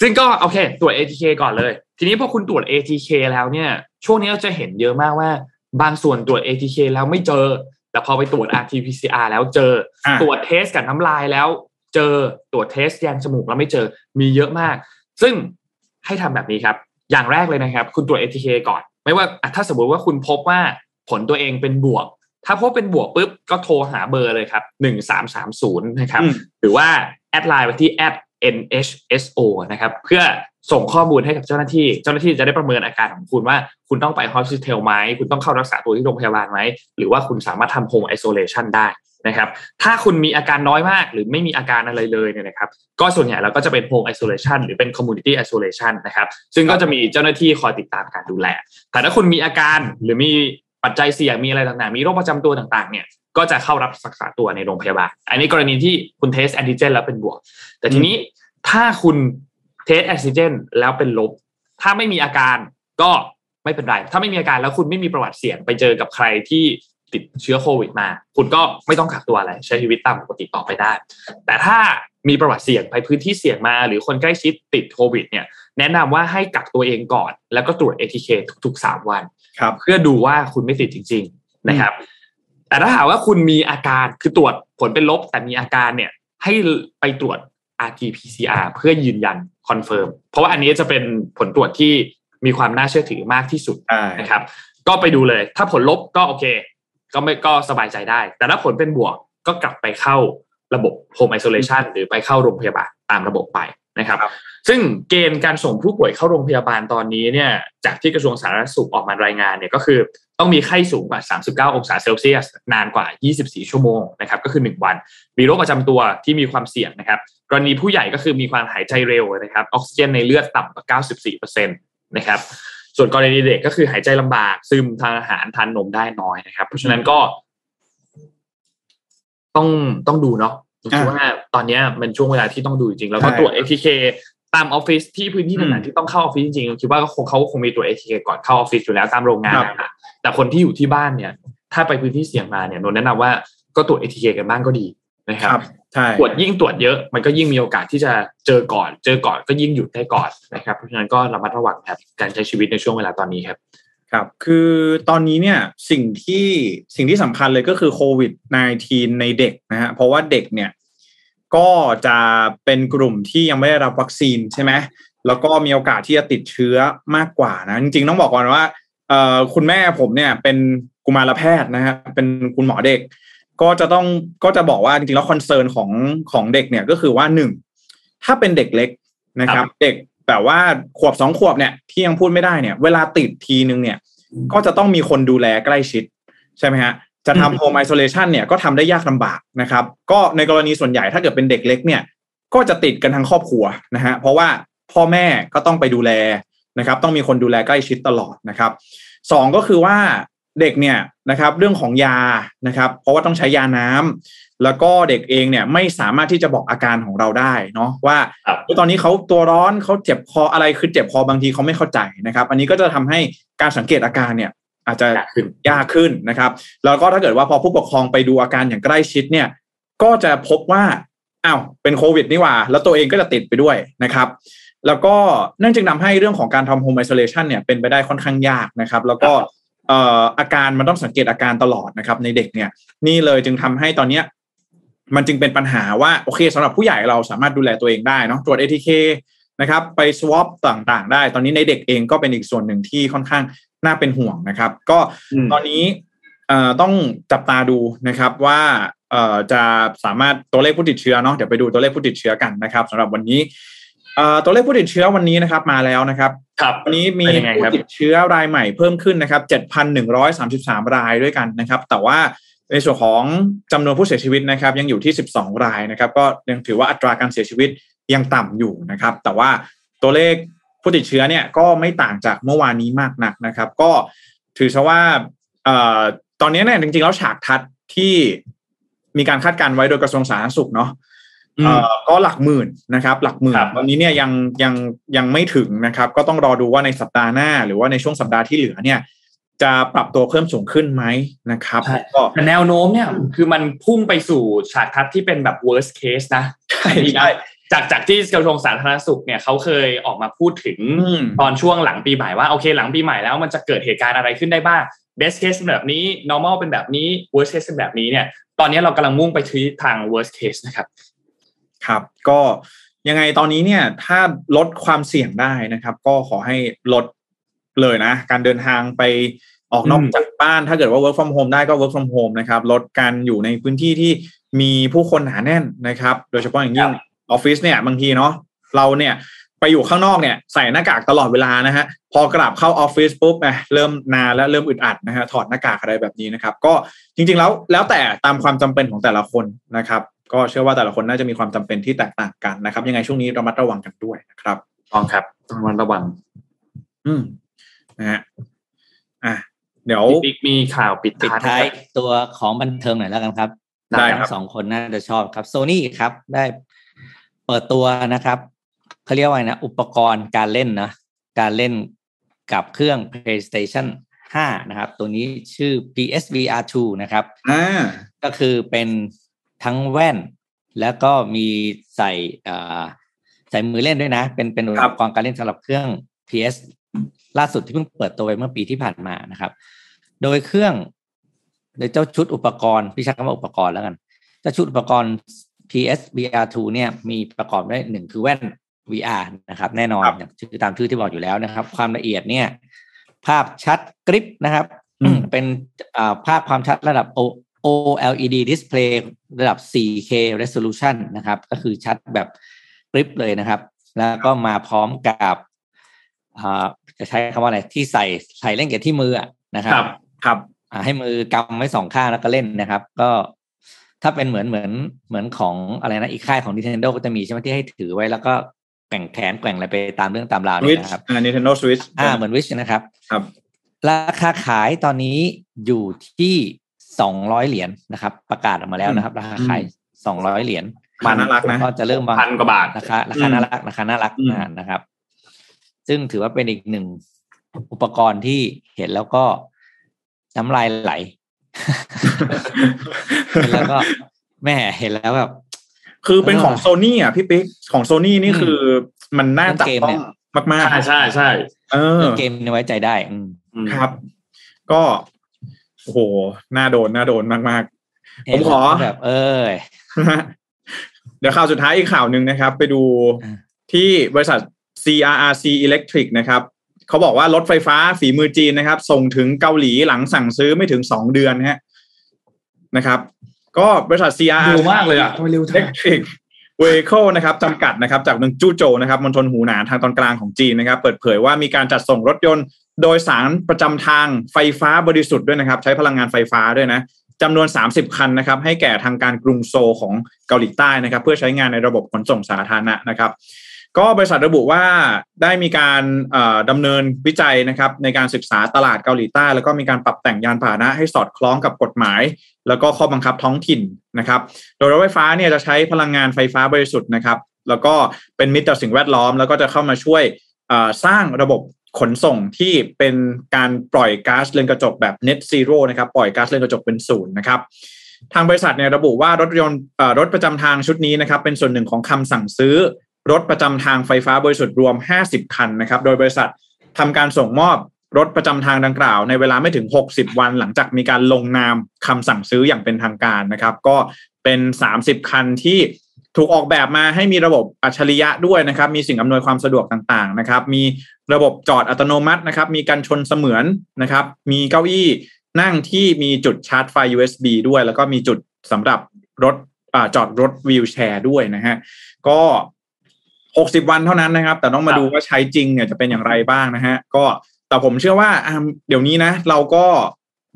ซึ่งก็โอเคตรวจ ATK ก่อนเลย ทีนี้พอคุณตรวจ ATK แล้วเนี่ย ช่วงนี้เราจะเห็นเยอะมากว่า บางส่วนตรวจ ATK แล้วไม่เจอ แต่พอไปตรวจ RT-PCR แล้วเจออะตรวจ test กับน้ำลายแล้ว เจอตรวจ test แยงจมูกแล้วไม่เจอมีเยอะมาก ซึ่งให้ทำแบบนี้ครับ อย่างแรกเลยนะครับ คุณตรวจ ATK ก่อน ไม่ว่าอะถ้าสมมติว่าคุณพบว่าผลตัวเองเป็นบวกถ้าพบเป็นบวกปุ๊บก็โทรหาเบอร์เลยครับหนึ่งสามสามศูนย์นะครับอืมหรือว่า add LINE ไปที่แอด nhso นะครับ เพื่อส่งข้อมูลให้กับเจ้าหน้าที่ เจ้าหน้าที่จะได้ประเมินอาการของคุณว่าคุณต้องไป hospital ไหม คุณต้องเข้ารักษาตัวที่โรงพยาบาลไหม หรือว่าคุณสามารถทำ home isolation ได้นะครับ ถ้าคุณมีอาการน้อยมาก หรือไม่มีอาการอะไรเลยเนี่ยนะครับ ก็ส่วนใหญ่แล้วก็จะเป็น home isolation หรือเป็น community isolation นะครับ ซึ่งก็จะมีเจ้าหน้าที่คอยติดตามการดูแล แต่ถ้าคุณมีอาการหรือมีปัจจัยเสี่ยงมีอะไรต่างๆ มีโรคประจำตัวต่างๆ เนี่ย ก็จะเข้ารับรักษาตัวในโรงพยาบาล อันนี้กรณีที่คุณ test antigen แล้วเป็นบวก แต่ทีนี้ถ้าคุณ test antigen แล้วเป็นลบ ถ้าไม่มีอาการก็ไม่เป็นไร ถ้าไม่มีอาการแล้วคุณไม่มีประวัติเสี่ยงไปเจอกับใครที่ติดเชื้อโควิดมา คุณก็ไม่ต้องกักตัวอะไร ใช้ชีวิตตามปกติต่อไปได้ แต่ถ้ามีประวัติเสี่ยงไปพื้นที่เสี่ยงมา หรือคนใกล้ชิดติดโควิด เนี่ย แนะนำว่าให้กักตัวเองก่อน แล้วก็ตรวจ ATK ทุกๆ3วันครับเพื่อดูว่าคุณไม่ติดจริง ๆ นะครับ แต่ถ้าหากว่าคุณมีอาการคือตรวจผลเป็นลบ แต่มีอาการเนี่ยให้ไปตรวจ RT-PCR เพื่อยืนยัน confirm เพราะว่าอันนี้จะเป็นผลตรวจที่มีความน่าเชื่อถือมากที่สุดใช่นะครับ ก็ไปดูเลย ถ้าผลลบก็โอเค ก็ไม่ก็สบายใจได้ แต่ถ้าผลเป็นบวกก็กลับไปเข้าระบบ home isolation หรือไปเข้าโรงพยาบาลตามระบบไปนะครับครับ ซึ่งเกณฑ์การส่งผู้ป่วยเข้าโรงพยาบาลตอนนี้เนี่ย จากที่กระทรวงสาธารณสุขออกมารายงานเนี่ยก็คือ ต้องมีไข้สูงกว่า 39 องศาเซลเซียส นานกว่า 24 ชั่วโมงนะครับก็คือ 1 วัน มีโรคประจำตัวที่มีความเสี่ยงนะครับกรณีผู้ใหญ่ก็คือมีความหายใจเร็วนะครับออกซิเจนในเลือดต่ำกว่า 94%นะครับส่วนกรณีเด็กก็คือหายใจลำบาก ซึมทานอาหารทานนมได้น้อยนะครับ เพราะฉะนั้นก็ต้องต้องดูเนาะผมคิดว่าตอนเนี้ยมันช่วงเวลาที่ต้องดูจริงๆแล้วก็ใช่ตรวจ ATK ตามออฟฟิศที่พื้นที่ต่างๆที่ต้องเข้าออฟฟิศจริงๆคิดว่าก็คงเขาคงมีตัว ATK ก่อนเข้าออฟฟิศอยู่แล้วตามโรงงานครับนะแต่คนที่อยู่ที่บ้านเนี่ย ถ้าไปพื้นที่เสี่ยงมาเนี่ยนนท์แนะนำว่าก็ตรวจ ATK กันบ้างก็ดีนะครับใช่ตรวจยิ่งตรวจเยอะมันก็ยิ่งมีโอกาสที่จะเจอก่อน เจอก่อนก็ยิ่งหยุดได้ก่อนนะครับ เพราะฉะนั้นก็ระมัดระวังครับการใช้ชีวิตในช่วงเวลาตอนนี้ครับครับคือตอนนี้เนี่ยสิ่งที่สิ่งที่สำคัญเลยก็คือโควิด -19 ในเด็กนะฮะเพราะว่าเด็กเนี่ย ก็จะเป็นกลุ่มที่ยังไม่ได้รับวัคซีนใช่ไหมแล้วก็มีโอกาสที่จะติดเชื้อมากกว่านะ จริงๆ ต้องบอกก่อนว่าเอ่อคุณแม่ผมเนี่ยเป็นกุมารแพทย์นะฮะเป็นคุณหมอเด็ก ก็จะต้องก็จะบอกว่าจริงๆแล้วคอนเซิร์นของของเด็กเนี่ยก็คือว่าหนึ่งถ้าเป็นเด็กเล็กนะครับ เด็กแบบว่าขวบสองขวบเนี่ยที่ยังพูดไม่ได้เนี่ย เวลาติดทีนึงเนี่ย ก็จะต้องมีคนดูแลใกล้ชิดใช่ไหมฮะ จะอืมทำโฮมไอโซเลชันเนี่ยก็ทำได้ยากลำบากนะครับ ก็ในกรณีส่วนใหญ่ถ้าเกิดเป็นเด็กเล็กเนี่ย ก็จะติดกันทั้งครอบครัวนะฮะเพราะว่าพ่อแม่ก็ต้องไปดูแลนะครับ ต้องมีคนดูแลใกล้ชิดตลอดนะครับสองก็คือว่าเด็กเนี่ยนะครับเรื่องของยานะครับ เพราะว่าต้องใช้ยาน้ำแล้วก็เด็กเองเนี่ยไม่สามารถที่จะบอกอาการของเราได้เนาะว่าครับเฮ้ยตอนนี้เขาตัวร้อนเขาเจ็บคออะไรคือเจ็บคอบางทีเขาไม่เข้าใจนะครับ อันนี้ก็จะทำให้การสังเกตอาการเนี่ย อาจจะยากขึ้นนะครับ แล้วก็ถ้าเกิดว่าพอผู้ปกครองไปดูอาการอย่างใกล้ชิดเนี่ยก็จะพบว่าอ้าวเป็นโควิดนี่หว่า แล้วตัวเองก็จะติดไปด้วยนะครับ แล้วก็นั่นจึงทำให้เรื่องของการทำโฮมไอโซเลชันเนี่ยเป็นไปได้ค่อนข้างยากนะครับ แล้วก็เอ่ออาการมันต้องสังเกตอาการตลอดนะครับในเด็กเนี่ยนี่เลยจึงทำให้ตอนเนี้ยมันจึงเป็นปัญหาว่าโอเคสำหรับผู้ใหญ่เราสามารถดูแลตัวเองได้เนาะตรวจ ATK นะครับไป swab ต่างๆ ได้ ตอนนี้ในเด็กเองก็เป็นอีกส่วนหนึ่งที่ค่อนข้างน่าเป็นห่วงนะครับ ก็อืมตอนนี้เอ่อต้องจับตาดูนะครับว่าเอ่อจะสามารถตัวเลขผู้ติดเชื้อเนาะเดี๋ยวไปดูตัวเลขผู้ติดเชื้อกันนะครับสำหรับวันนี้เอ่อตัวเลขผู้ติดเชื้อวันนี้นะครับมาแล้วนะครับครับวันนี้มีเป็นยังไงผู้ครับติดเชื้อรายใหม่เพิ่มขึ้นนะครับ7,133 รายด้วยกันนะครับ แต่ว่า ในส่วนของจำนวนผู้เสียชีวิตนะครับ ยังอยู่ที่ 12 รายนะครับ ก็ยังถือว่าอัตราการเสียชีวิตยังต่ำอยู่นะครับ แต่ว่าตัวเลขผู้ติดเชื้อเนี่ยก็ไม่ต่างจากเมื่อวานนี้มากนักนะครับ ก็ถือซะว่าเอ่อตอนนี้เนี่ยจริงๆแล้วฉากทัดที่มีการคาดการณ์ไว้โดยกระทรวงสาธารณสุขเนาะอืมเอ่อก็หลักหมื่นนะครับ หลักหมื่นครับตอนนี้เนี่ยยังยังยังไม่ถึงนะครับ ก็ต้องรอดูว่าในสัปดาห์หน้า หรือว่าในช่วงสัปดาห์ที่เหลือเนี่ย จะปรับตัวเพิ่มสูงขึ้นไหมนะครับใช่ก็แต่แนวโน้มเนี่ยคือมันพุ่งไปสู่ฉากทัศน์ที่เป็นแบบ worst case นะใช่ดีนะใช่จากจากที่กระทรวงสาธารณสุขเนี่ยเขาเคยออกมาพูดถึงอืมตอนช่วงหลังปีใหม่ว่าโอเคหลังปีใหม่แล้วมันจะเกิดเหตุการณ์อะไรขึ้นได้บ้าง best case เป็นแบบนี้ normal เป็นแบบนี้ worst case เป็นแบบนี้เนี่ย ตอนนี้เรากำลังมุ่งไปที่ทาง worst case นะครับ ครับ ก็ยังไงตอนนี้เนี่ยถ้าลดความเสี่ยงได้นะครับ ก็ขอให้ลด เลยนะ การเดินทางไปออกนอกอืมจากบ้านถ้าเกิดว่า work from home ได้ก็ work from home นะครับลดการอยู่ในพื้นที่ที่มีผู้คนหนาแน่นนะครับ โดยเฉพาะอย่างยิ่งออฟฟิศเนี่ยบางทีเนาะเราเนี่ยไปอยู่ข้างนอกเนี่ยใส่หน้ากากตลอดเวลานะฮะพอกลับเข้าออฟฟิศปุ๊บนะเริ่มนานแล้วเริ่มอึดอัดนะฮะถอดหน้ากากอะไรแบบนี้นะครับ ก็จริงๆแล้วแล้วแต่ตามความจำเป็นของแต่ละคนนะครับ ก็เชื่อว่าแต่ละคนน่าจะมีความจำเป็นที่แตกต่างกันนะครับ ยังไงช่วงนี้ระมัดระวังกันด้วยนะครับต้องครับต้องระมัดระวัง อืม นะฮะอะเดี๋ยวพี่ปิ๊กมีข่าวปิดปิดท้ายท้ายนะครับตัวของบันเทิงหน่อยแล้วกันครับได้ครับทั้งสองคนน่าจะชอบครับโซนี่ครับได้เปิดตัวนะครับเขาเรียกว่าไงนะอุปกรณ์การเล่นนะการเล่นกับเครื่อง PlayStation 5 นะครับ ตัวนี้ชื่อ PSVR 2 นะครับอ่าก็คือเป็นทั้งแว่น แล้วก็มีใส่เอ่อใส่มือเล่นด้วยนะ เป็นเป็นอุครัปบกรณ์การเล่นสำหรับเครื่อง PS ล่าสุดที่เพิ่งเปิดตัวไปเมื่อปีที่ผ่านมานะครับ โดยเครื่องโดยเจ้าชุดอุปกรณ์พี่ใช้คำว่าอุปกรณ์แล้วกันเจ้าชุดอุปกรณ์ PS VR 2 เนี่ยมีประกอบด้วยหนึ่งคือแว่น VR นะครับ แน่นอนครับอย่างชื่อตามชื่อที่บอกอยู่แล้วนะครับ ความละเอียดเนี่ย ภาพชัดกริปนะครับอืมเป็นอ่าภาพความชัดระดับ O OLED display ระดับ 4K resolution นะครับ ก็คือชัดแบบกริปเลยนะครับ แล้วก็มาพร้อมกับอ่า จะใช้คำว่าอะไรที่ใส่ใส่เล่นกับที่มืออะนะครับ ครับครับอ่าให้มือกำไว้สองข้างแล้วก็เล่นนะครับ ก็ถ้าเป็นเหมือนเหมือนเหมือนของอะไรนะอีกค่ายของ Nintendo ก็จะมีใช่ไหมที่ให้ถือไว้แล้วก็แกว่งแขนแกว่งอะไรไปตามเรื่องตามราววิเนี่ยชนะครับอ่า Nintendo Switch อ่าเหมือนวิชนะครับ ครับ ราคาขายตอนนี้อยู่ที่สองร้อยเหรียญนะครับ ประกาศออกมาแล้วนะครับ ราคาขายสองร้อยเหรียญมันน่ารักนะก็จะเริ่มวางพันกว่าบาทราคาราคาน่ารักราคาน่ารักอืมอ่านะครับ ซึ่งถือว่าเป็นอีกหนึ่งอุปกรณ์ที่เห็นแล้วก็น้ำลายไหล เห็นแล้วก็แม่เห็นแล้วแบบคือเป็นของเออโซนี่อะพี่ปิ๊กของโซนี่นี่อืมคือมันน่าจับเกมต้อเนี่งยมากใช่ใช่ใช่ๆเออเรื่องเกมเนี่ยไว้ใจได้อืมอืมครับ ก็โอ้โหน่าโดนน่าโดนมากผมขอเห็นแล้วแบบ เอ้ยๆเดี๋ยวข่าวสุดท้ายอีกข่าวหนึ่งนะครับ ไปดูอ่าที่บริษัท CRRC Electric นะครับเขาบอกว่ารถไฟฟ้าฝีมือจีนนะครับ ส่งถึงเกาหลีหลังสั่งซื้อไม่ถึงสองเดือนฮะนะครับ ก็บริษัท CRRC เร็วมากเลยอะทำไมเร็วจัง Electric Vehicle นะครับจำกัดนะครับ จากเมืองจู้โจวนะครับมณฑลหูหนานทางตอนกลางของจีนนะครับ เปิดเผยว่ามีการจัดส่งรถยนต์ โดยสารประจำทางไฟฟ้าบริสุทธิ์ด้วยนะครับ ใช้พลังงานไฟฟ้าด้วยนะจำนวน 30 คันนะครับ ให้แก่ทางการกรุงโซลของเกาหลีใต้นะครับ เพื่อใช้งานในระบบขนส่งสาธารณะนะครับ ก็บริษัทระบุว่าได้มีการเอ่อดำเนินวิจัยนะครับในการศึกษาตลาดเกาหลีใต้ แล้วก็มีการปรับแต่งยานพาหนะให้สอดคล้องกับกฎหมาย แล้วก็ข้อบังคับท้องถิ่นนะครับ โดยรถไฟฟ้าเนี่ยจะใช้พลังงานไฟฟ้าบริสุทธิ์นะครับแล้วก็เป็นมิตรต่อสิ่งแวดล้อม แล้วก็จะเข้ามาช่วยสร้างระบบขนส่งที่เป็นการปล่อยก๊าซเรือนกระจกแบบ net zero นะครับปล่อยก๊าซเรือนกระจกเป็นศูนย์นะครับทางบริษัทเนี่ยระบุว่ารถยนต์รถประจำทางชุดนี้นะครับเป็นส่วนหนึ่งของคำสั่งซื้อ รถประจำทางไฟฟ้าบริสุทธิ์รวม 50 คันนะครับ โดยบริษัททำการส่งมอบรถประจำทางดังกล่าว ในเวลาไม่ถึง 60 วันหลังจากมีการลงนามคำสั่งซื้ออย่างเป็นทางการนะครับ ก็เป็น 30 คันที่ถูกออกแบบมาให้มีระบบอัจฉริยะด้วยนะครับ มีสิ่งอำนวยความสะดวกต่างๆนะครับ มีระบบจอดอัตโนมัตินะครับ มีการชนเสมือนนะครับ มีเก้าอี้นั่งที่มีจุดชาร์จไฟ USB ด้วย แล้วก็มีจุดสำหรับรถอจอดรถวีลแชร์ด้วยนะฮะ ก็ 60 วันเท่านั้นนะครับ แต่ต้องมาดูว่าใช้จริงเนี่ยจะเป็นอย่างไรบ้างนะฮะก็แต่ผมเชื่อว่าอ่าเดี๋ยวนี้นะ เราก็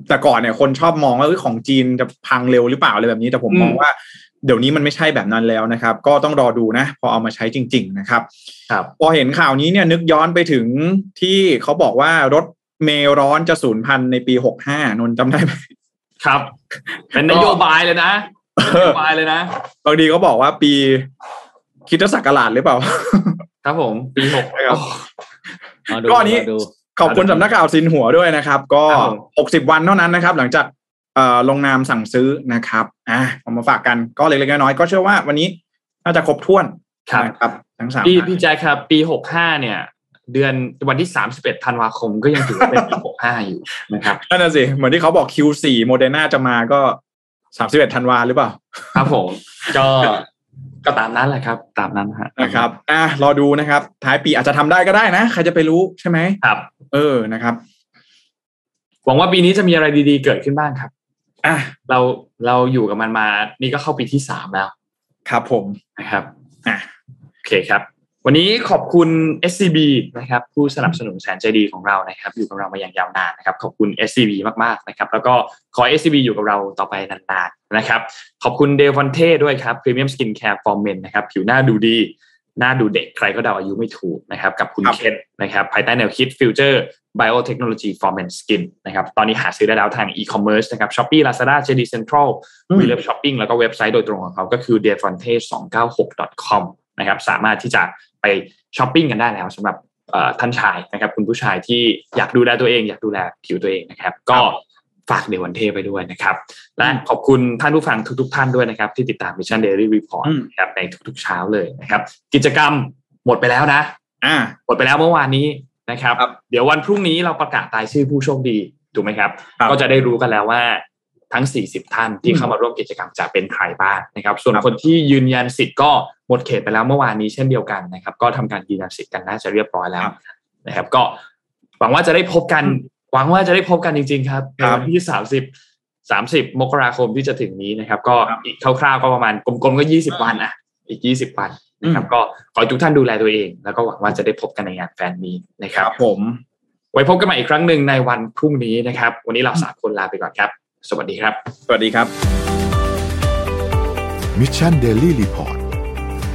แต่ก่อนเนี่ยคนชอบมองว่าเอ้ยของจีนจะพังเร็วหรือเปล่าอะไรแบบนี้ แต่ผมอืมมองว่าเดี๋ยวนี้มันไม่ใช่แบบนั้นแล้วนะครับ ก็ต้องรอดูนะ พอเอามาใช้จริง ๆ นะครับครับพอเห็นข่าวนี้เนี่ยนึกย้อนไปถึงที่เขาบอกว่ารถเมล์ร้อนจะสูญพันธุ์ในปี65นนท์จำได้ไหมครับ เป็นนโยบายเลยนะเป็นนโยบายเลยนะบางทีเขาบอกว่าปี คริดศักราชหรือเปล่า ครับผม ปีหกครับมาดูก็อันนี้มาดูขอบคุณสำนักข่าวซินหัวด้วยนะครับ ก็ครับผมหกสิบวันเท่านั้นนะครับ หลังจากเอ่อลงนามสั่งซื้อนะครับอะเอามาฝากกันก็เล็กๆน้อยๆก็เชื่อว่าวันนี้น่าจะครบถ้วนครับนะครับทั้งสามพี่อันพี่แจ๊คครับ ปีหกห้าเนี่ย เดือนวันที่สามสิบเอ็ดธันวาคมก็ยังถือว่าเป็นปีหกห้าอยู่นะครับนั่นน่ะสิเหมือนที่เขาบอก Q4 โมเดอร์นาจะมาก็สามสิบเอ็ดธันวาหรือเปล่า ครับผม ก็ ก็ตามนั้นแหละครับ ตามนั้นฮะนะครับ อะรอดูนะครับ ท้ายปีอาจจะทำได้ก็ได้นะ ใครจะไปรู้ใช่ไหมครับ เออนะครับ หวังว่าปีนี้จะมีอะไรดีๆ เกิดขึ้นบ้างครับ อะเราเราอยู่กับมันมา นี่ก็เข้าปีที่สามแล้ว ครับผมนะครับ อะโอเคครับ วันนี้ขอบคุณ SCB นะครับผู้สนับสนุนแสนใจดีของเรานะครับ อยู่กับเรามาอย่างยาวนานนะครับ ขอบคุณ SCB มากๆนะครับ แล้วก็ขอ SCB อยู่กับเราต่อไปนานๆนะครับ ขอบคุณเดลฟอนเต้ด้วยครับ Premium Skin Care for Men นะครับ ผิวหน้าดูดีหน้าดูเด็กใครก็เดาอายุไม่ถูกนะครับ กับคุณครับเคนนะครับ ภายใต้แนวคิด Future Biotechnology for Men Skin นะครับ ตอนนี้หาซื้อได้แล้วทาง e-commerce นะครับ Shopee Lazada JD Central อืมวีเล็บช้อปปิ้งแล้วก็เว็บไซต์โดยตรงของเขาก็คือ d e f o n t e 2 9 6 com นะครับ สามารถที่จะ ไปช้อปปิ้งกันได้แล้วสำหรับเอ่อท่านชายนะครับ คุณผู้ชายที่อยากดูแลตัวเอง อยากดูแลผิวตัวเองนะครับ ก็ฝากเดวันเทไปด้วยนะครับ และขอบคุณท่านผู้ฟังทุก ๆ ท่านด้วยนะครับ ที่ติดตาม Mission Daily Report อืมนะครับในทุกๆเช้าเลยนะครับ กิจกรรมหมดไปแล้วนะอะหมดไปแล้วเมื่อวานนี้นะครับครับ เดี๋ยววันพรุ่งนี้เราประกาศรายชื่อผู้โชคดีถูกไหมครับครับก็จะได้รู้กันแล้วว่าทั้ง 40 ท่านที่อืมเข้ามาร่วมกิจกรรมจะเป็นใครบ้างนะครับ ส่วนครับคนที่ยืนยันสิทธิ์ก็ หมดเขตไปแล้วเมื่อวานนี้เช่นเดียวกันนะครับ ก็ทำการยืนยันสิทธิ์กันน่าจะเรียบร้อยแล้วนะครับ ก็หวังว่าจะได้พบกัน หวังว่าจะได้พบกันจริง ๆ ครับในครับวันที่สามสิบสามสิบมกราคมที่จะถึงนี้นะครับ ก็ครับอีกคร่าวๆก็ประมาณกลมๆก็ยี่สิบวันอะ อีกยี่สิบวันนะครับ ก็ขอให้ทุกท่านดูแลตัวเอง แล้วก็หวังว่าจะได้พบกันในงานแฟนมีตนะคครับรับ ผม ไว้พบกันใหม่อีกครั้งหนึ่งในวันพรุ่งนี้นะครับ วันนี้เราสามคนลาไปก่อนครับ สวัสดีครับ สวัสดีครับ Mission Daily Report